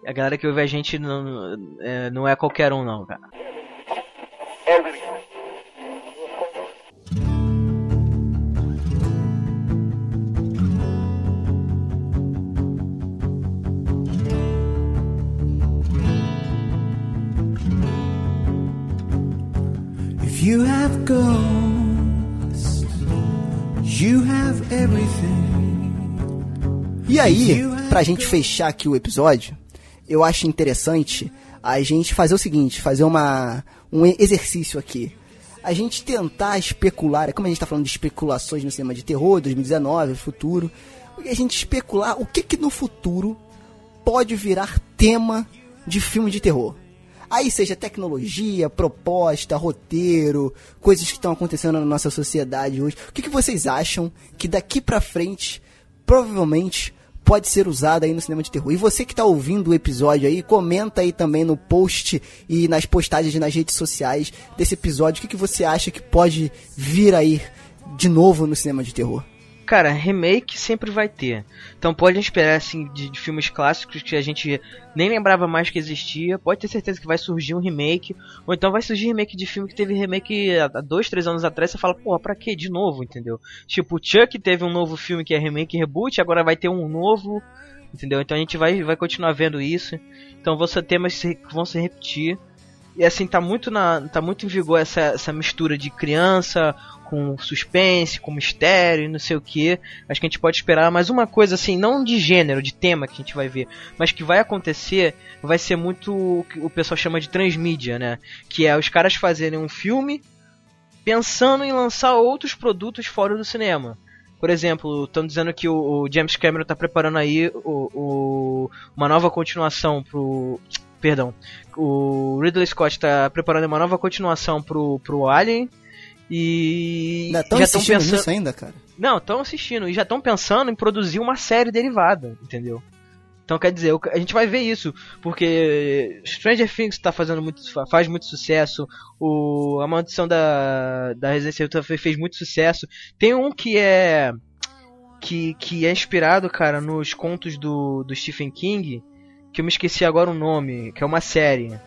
A galera que ouve a gente não é, não é qualquer um, não, cara. If you have ghosts, you have everything. E aí, pra gente fechar aqui o episódio, eu acho interessante a gente fazer o seguinte, fazer uma, um exercício aqui. A gente tentar especular, como a gente tá falando de especulações no cinema de terror, 2019, futuro, a gente especular o que que no futuro pode virar tema de filme de terror. Aí seja tecnologia, proposta, roteiro, coisas que estão acontecendo na nossa sociedade hoje. O que, que vocês acham que daqui pra frente provavelmente pode ser usado aí no cinema de terror? E você que tá ouvindo o episódio aí, comenta aí também no post e nas postagens nas redes sociais desse episódio. O que, que você acha que pode vir aí de novo no cinema de terror? Cara, remake sempre vai ter. Então pode esperar assim de, de filmes clássicos que a gente nem lembrava mais que existia. Pode ter certeza que vai surgir um remake. Ou então vai surgir remake de filme que teve remake há dois, três anos atrás. Você fala, porra, pra que de novo, entendeu? Tipo, Chuck teve um novo filme que é remake reboot, agora vai ter um novo. Entendeu? Então a gente vai, vai continuar vendo isso. Então vão ser temas que vão se repetir. E assim, tá muito, na, tá muito em vigor essa, essa mistura de criança com suspense, com mistério e não sei o que. Acho que a gente pode esperar mais uma coisa assim, não de gênero, de tema que a gente vai ver, mas que vai acontecer, vai ser muito o que o pessoal chama de transmídia, né? Que é os caras fazerem um filme pensando em lançar outros produtos fora do cinema. Por exemplo, estão dizendo que o, James Cameron está preparando aí o, o- uma nova continuação pro. Perdão. O Ridley Scott está preparando uma nova continuação pro, pro Alien. E. Ainda já tão insistindo pensando. nisso ainda, cara? Não, estão assistindo e já estão pensando em produzir uma série derivada, entendeu? Então quer dizer, a gente vai ver isso, porque Stranger Things tá fazendo muito, fa- faz muito sucesso, o A Maldição da, da Residência Evil fez muito sucesso. Tem um que é que, que é inspirado, cara, nos contos do, do Stephen King, que eu me esqueci agora o nome, que é uma série.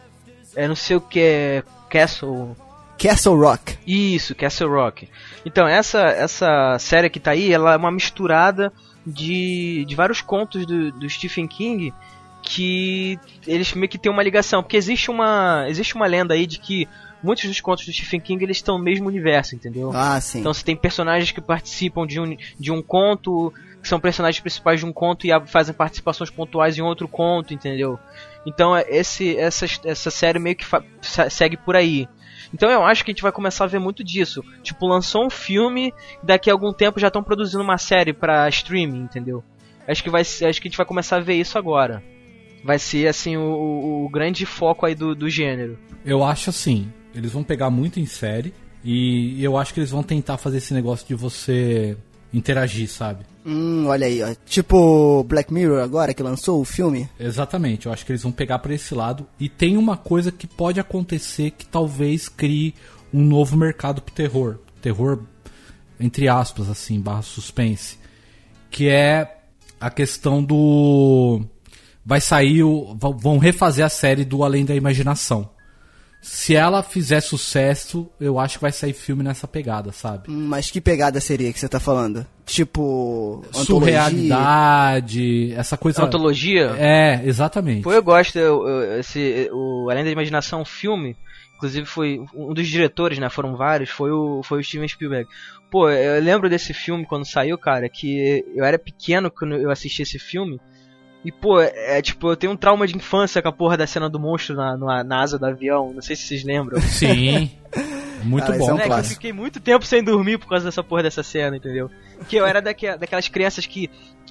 É não sei o que é Castle, Castle Rock. isso, Castle Rock. Então, essa, essa série que tá aí, ela é uma misturada de, de vários contos do, do Stephen King que eles meio que tem uma ligação. Porque existe uma, existe uma lenda aí de que muitos dos contos do Stephen King eles estão no mesmo universo, entendeu? Ah, sim. Então você tem personagens que participam de um, de um conto, que são personagens principais de um conto e fazem participações pontuais em outro conto, entendeu? Então é- esse, essa, essa série meio que segue por aí. Então eu acho que a gente vai começar a ver muito disso. Tipo, lançou um filme, daqui a algum tempo já estão produzindo uma série pra streaming, entendeu? Acho que, vai, acho que a gente vai começar a ver isso agora. Vai ser assim o, o- o grande foco aí do, do gênero. Eu acho assim, eles vão pegar muito em série e eu acho que eles vão tentar fazer esse negócio de você interagir, sabe? Hum, olha aí, ó. Tipo Black Mirror agora, que lançou o filme. Exatamente, eu acho que eles vão pegar pra esse lado e tem uma coisa que pode acontecer que talvez crie um novo mercado pro terror. Terror entre aspas assim, barra suspense, que é a questão do vai sair o vão refazer a série do Além da Imaginação. Se ela fizer sucesso, eu acho que vai sair filme nessa pegada, sabe? Hum, Mas que pegada seria que você tá falando? Tipo. antologia? Surrealidade, essa coisa. Antologia? É, exatamente. Pô, eu gosto. Eu, eu- esse, o Além da Imaginação um filme, inclusive foi um dos diretores, né? Foram vários, foi o, foi o Steven Spielberg. Pô, eu lembro desse filme quando saiu, cara, que eu era pequeno quando eu assisti esse filme. E, pô, é tipo, eu tenho um trauma de infância com a porra da cena do monstro na, na, na asa do avião. Não sei se vocês lembram. Sim. Muito Cara, esse bom. é um Moleque, eu clássico. fiquei muito tempo sem dormir por causa dessa porra dessa cena, entendeu? Porque eu era daque- daquelas crianças que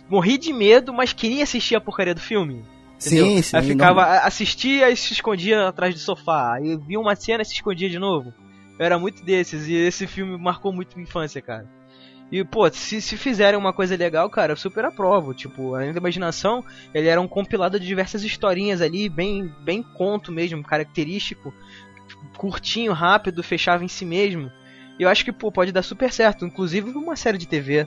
morri de medo, mas queria assistir a porcaria do filme. Entendeu? Sim, sim. Aí ficava, a- assistia e se escondia atrás do sofá. Aí via uma cena e se escondia de novo. Eu era muito desses e esse filme marcou muito minha infância, cara. E, pô, se, se fizerem uma coisa legal, cara, eu super aprovo. Tipo, além da imaginação, ele era um compilado de diversas historinhas ali, bem, bem conto mesmo, característico. Curtinho, rápido, fechava em si mesmo. E eu acho que, pô, pode dar super certo. Inclusive uma série de TV.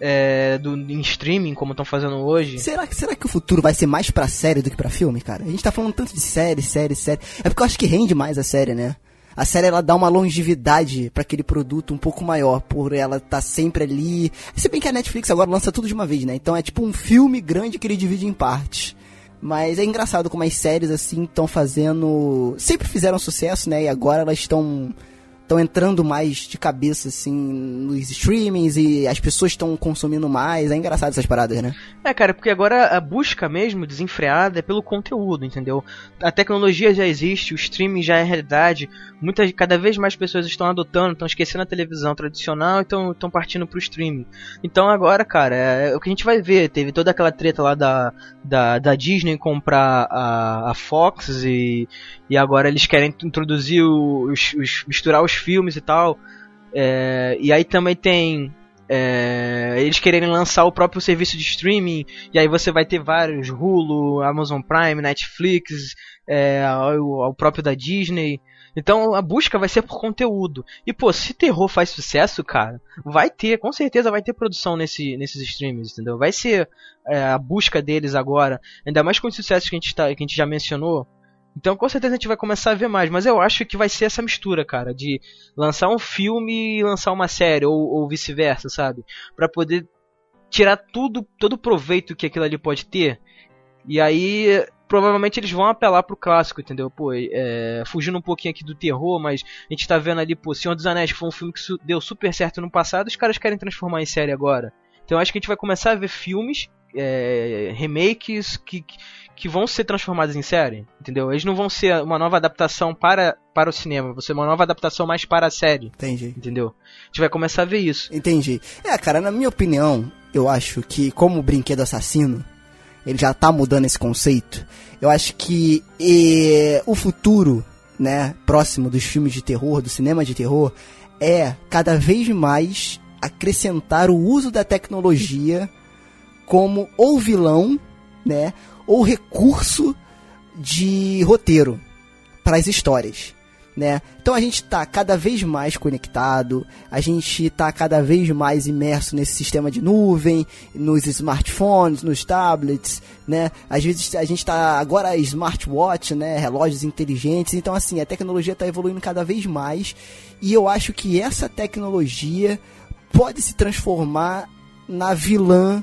É, do, em streaming, como estão fazendo hoje. Será, será que o futuro vai ser mais pra série do que pra filme, cara? A gente tá falando tanto de série, série, série. É porque eu acho que rende mais a série, né? A série ela dá uma longevidade pra aquele produto um pouco maior, por ela tá sempre ali. Se bem que a Netflix agora lança tudo de uma vez, né? Então é tipo um filme grande que ele divide em partes. Mas é engraçado como as séries assim estão fazendo, sempre fizeram sucesso, né? E agora elas estão estão entrando mais de cabeça assim nos streamings e as pessoas estão consumindo mais. É engraçado essas paradas, né? É, cara, porque agora a busca mesmo desenfreada é pelo conteúdo, entendeu? A tecnologia já existe, o streaming já é realidade. Muitas, cada vez mais pessoas estão adotando, estão esquecendo a televisão tradicional e estão partindo pro streaming. Então agora, cara, é, é o que a gente vai ver. Teve toda aquela treta lá da, da, da Disney comprar a, a Fox e, e agora eles querem introduzir os, os misturar os filmes e tal. É, e aí também tem é, eles quererem lançar o próprio serviço de streaming, e aí você vai ter vários, Hulu, Amazon Prime, Netflix, é, o, o próprio da Disney. Então a busca vai ser por conteúdo. E pô, se terror faz sucesso, cara, vai ter, com certeza vai ter produção nesse, nesses streams, entendeu? Vai ser é, a busca deles agora, ainda mais com os sucessos que a gente, tá, que a gente já mencionou. Então com certeza a gente vai começar a ver mais, mas eu acho que vai ser essa mistura, cara, de lançar um filme e lançar uma série, ou, ou vice-versa, sabe? Pra poder tirar tudo, todo o proveito que aquilo ali pode ter. E aí, provavelmente eles vão apelar pro clássico, entendeu? Pô, é, fugindo um pouquinho aqui do terror, mas a gente tá vendo ali, pô, Senhor dos Anéis, que foi um filme que su- deu super certo no passado, os caras querem transformar em série agora. Então acho que a gente vai começar a ver filmes, é, remakes, que, que vão ser transformadas em série, entendeu? Eles não vão ser uma nova adaptação para, para o cinema, vão ser uma nova adaptação mais para a série, Entendi. entendeu? A gente vai começar a ver isso. Entendi. É, cara, na minha opinião, eu acho que como o brinquedo assassino, ele já tá mudando esse conceito. Eu acho que eh, o futuro, né, próximo dos filmes de terror, do cinema de terror, é cada vez mais acrescentar o uso da tecnologia como ou vilão, né, ou recurso de roteiro para as histórias, né? Então a gente tá cada vez mais conectado, a gente tá cada vez mais imerso nesse sistema de nuvem, nos smartphones, nos tablets, né? Às vezes a gente tá agora smartwatch, né, relógios inteligentes. Então assim, a tecnologia tá evoluindo cada vez mais e eu acho que essa tecnologia pode se transformar na vilã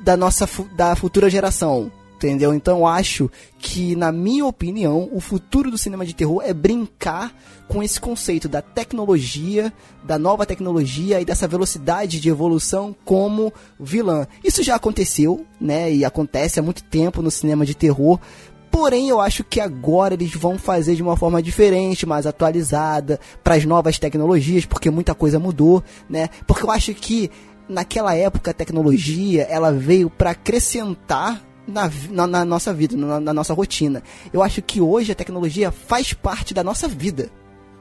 da nossa da futura geração. Entendeu? Então acho que, na minha opinião, o futuro do cinema de terror é brincar com esse conceito da tecnologia, da nova tecnologia e dessa velocidade de evolução como vilã. Isso já aconteceu, né? E acontece há muito tempo no cinema de terror. Porém, eu acho que agora eles vão fazer de uma forma diferente, mais atualizada, para as novas tecnologias, porque muita coisa mudou, né? Porque eu acho que naquela época a tecnologia ela veio para acrescentar na, na, na nossa vida, na, na nossa rotina. Eu acho que hoje a tecnologia faz parte da nossa vida.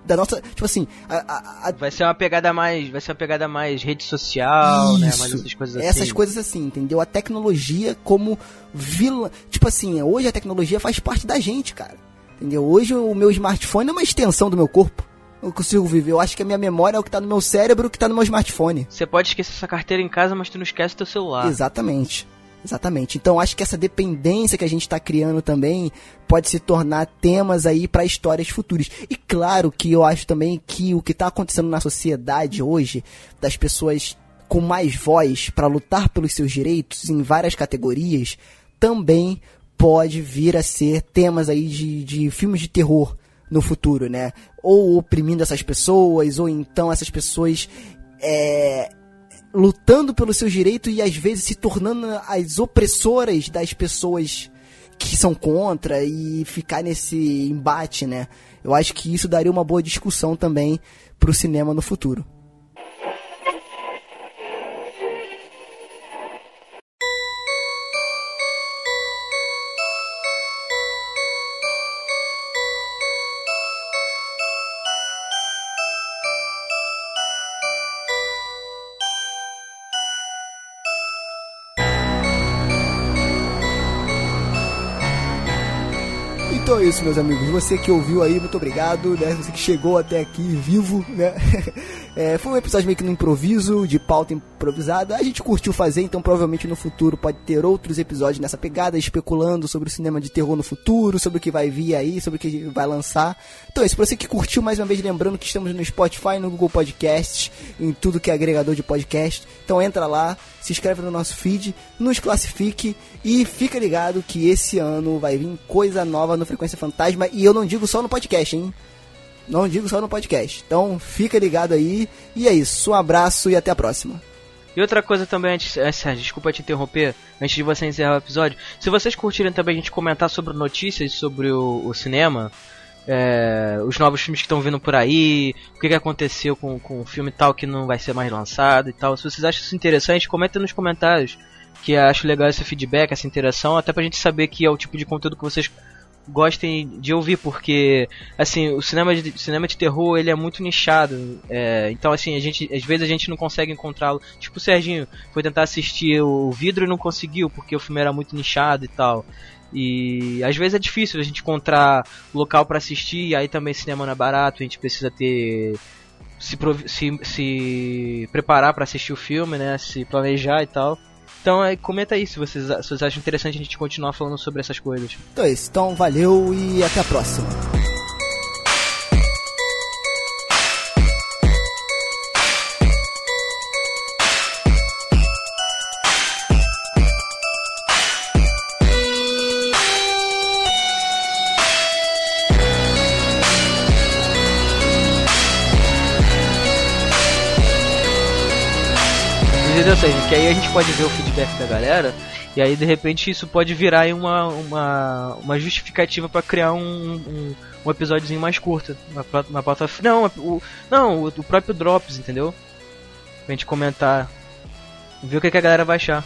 Da nossa. Tipo assim, a- a- Vai ser uma pegada mais, vai ser uma pegada mais rede social, né, mais Isso. essas coisas assim. Essas coisas assim, entendeu? A tecnologia como vilã. Tipo assim, hoje a tecnologia faz parte da gente, cara. Entendeu? Hoje o meu smartphone é uma extensão do meu corpo. Eu consigo viver. Eu acho que a minha memória é o que tá no meu cérebro, o que tá no meu smartphone. Você pode esquecer sua carteira em casa, mas tu não esquece teu celular. Exatamente. Exatamente. Então acho que essa dependência que a gente está criando também pode se tornar temas aí para histórias futuras. E claro que eu acho também que o que está acontecendo na sociedade hoje, das pessoas com mais voz para lutar pelos seus direitos em várias categorias, também pode vir a ser temas aí de, de filmes de terror no futuro, né? Ou oprimindo essas pessoas, ou então essas pessoas é, lutando pelos seus direitos e às vezes se tornando as opressoras das pessoas que são contra e ficar nesse embate, né? Eu acho que isso daria uma boa discussão também pro cinema no futuro. Isso, meus amigos. Você que ouviu aí, muito obrigado, né? Você que chegou até aqui vivo, né? É, foi um episódio meio que no improviso, de pauta improvisada. A gente curtiu fazer, então provavelmente no futuro pode ter outros episódios nessa pegada, especulando sobre o cinema de terror no futuro, sobre o que vai vir aí, sobre o que vai lançar. Então é isso, pra você que curtiu, mais uma vez lembrando que estamos no Spotify, no Google Podcasts, em tudo que é agregador de podcast. Então entra lá, se inscreve no nosso feed, nos classifique e fica ligado que esse ano vai vir coisa nova no Frequência Fantasma e eu não digo só no podcast, hein? Não digo só no podcast. Então fica ligado aí e é isso. Um abraço e até a próxima. E outra coisa também, antes, Sérgio, desculpa te interromper, antes de você encerrar o episódio, se vocês curtirem também a gente comentar sobre notícias sobre o, o cinema, é, os novos filmes que estão vindo por aí, o que, que aconteceu com, com o filme tal que não vai ser mais lançado e tal, se vocês acham isso interessante, comentem nos comentários, que acho legal esse feedback, essa interação, até pra gente saber que é o tipo de conteúdo que vocês gostem de ouvir, porque assim, o cinema de, cinema de terror ele é muito nichado. é, então, assim, a gente, às vezes a gente não consegue encontrá-lo. Tipo, o Serginho foi tentar assistir o vidro e não conseguiu, porque o filme era muito nichado e tal. E às vezes é difícil a gente encontrar local para assistir, e aí também cinema não é barato, a gente precisa ter. Se, se, se preparar para assistir o filme, né? Se planejar e tal. Então é, comenta aí se vocês, se vocês acham interessante a gente continuar falando sobre essas coisas. Então é isso. Então valeu e até a próxima. Entendeu, Sérgio? Que aí a gente pode ver o feedback da galera E aí de repente isso pode virar uma, uma, uma justificativa pra criar um, um, um episódiozinho mais curto. Pro- uma pauta. Não, o, não, o, o próprio Drops, entendeu? Pra gente comentar. Ver o que, que a galera vai achar.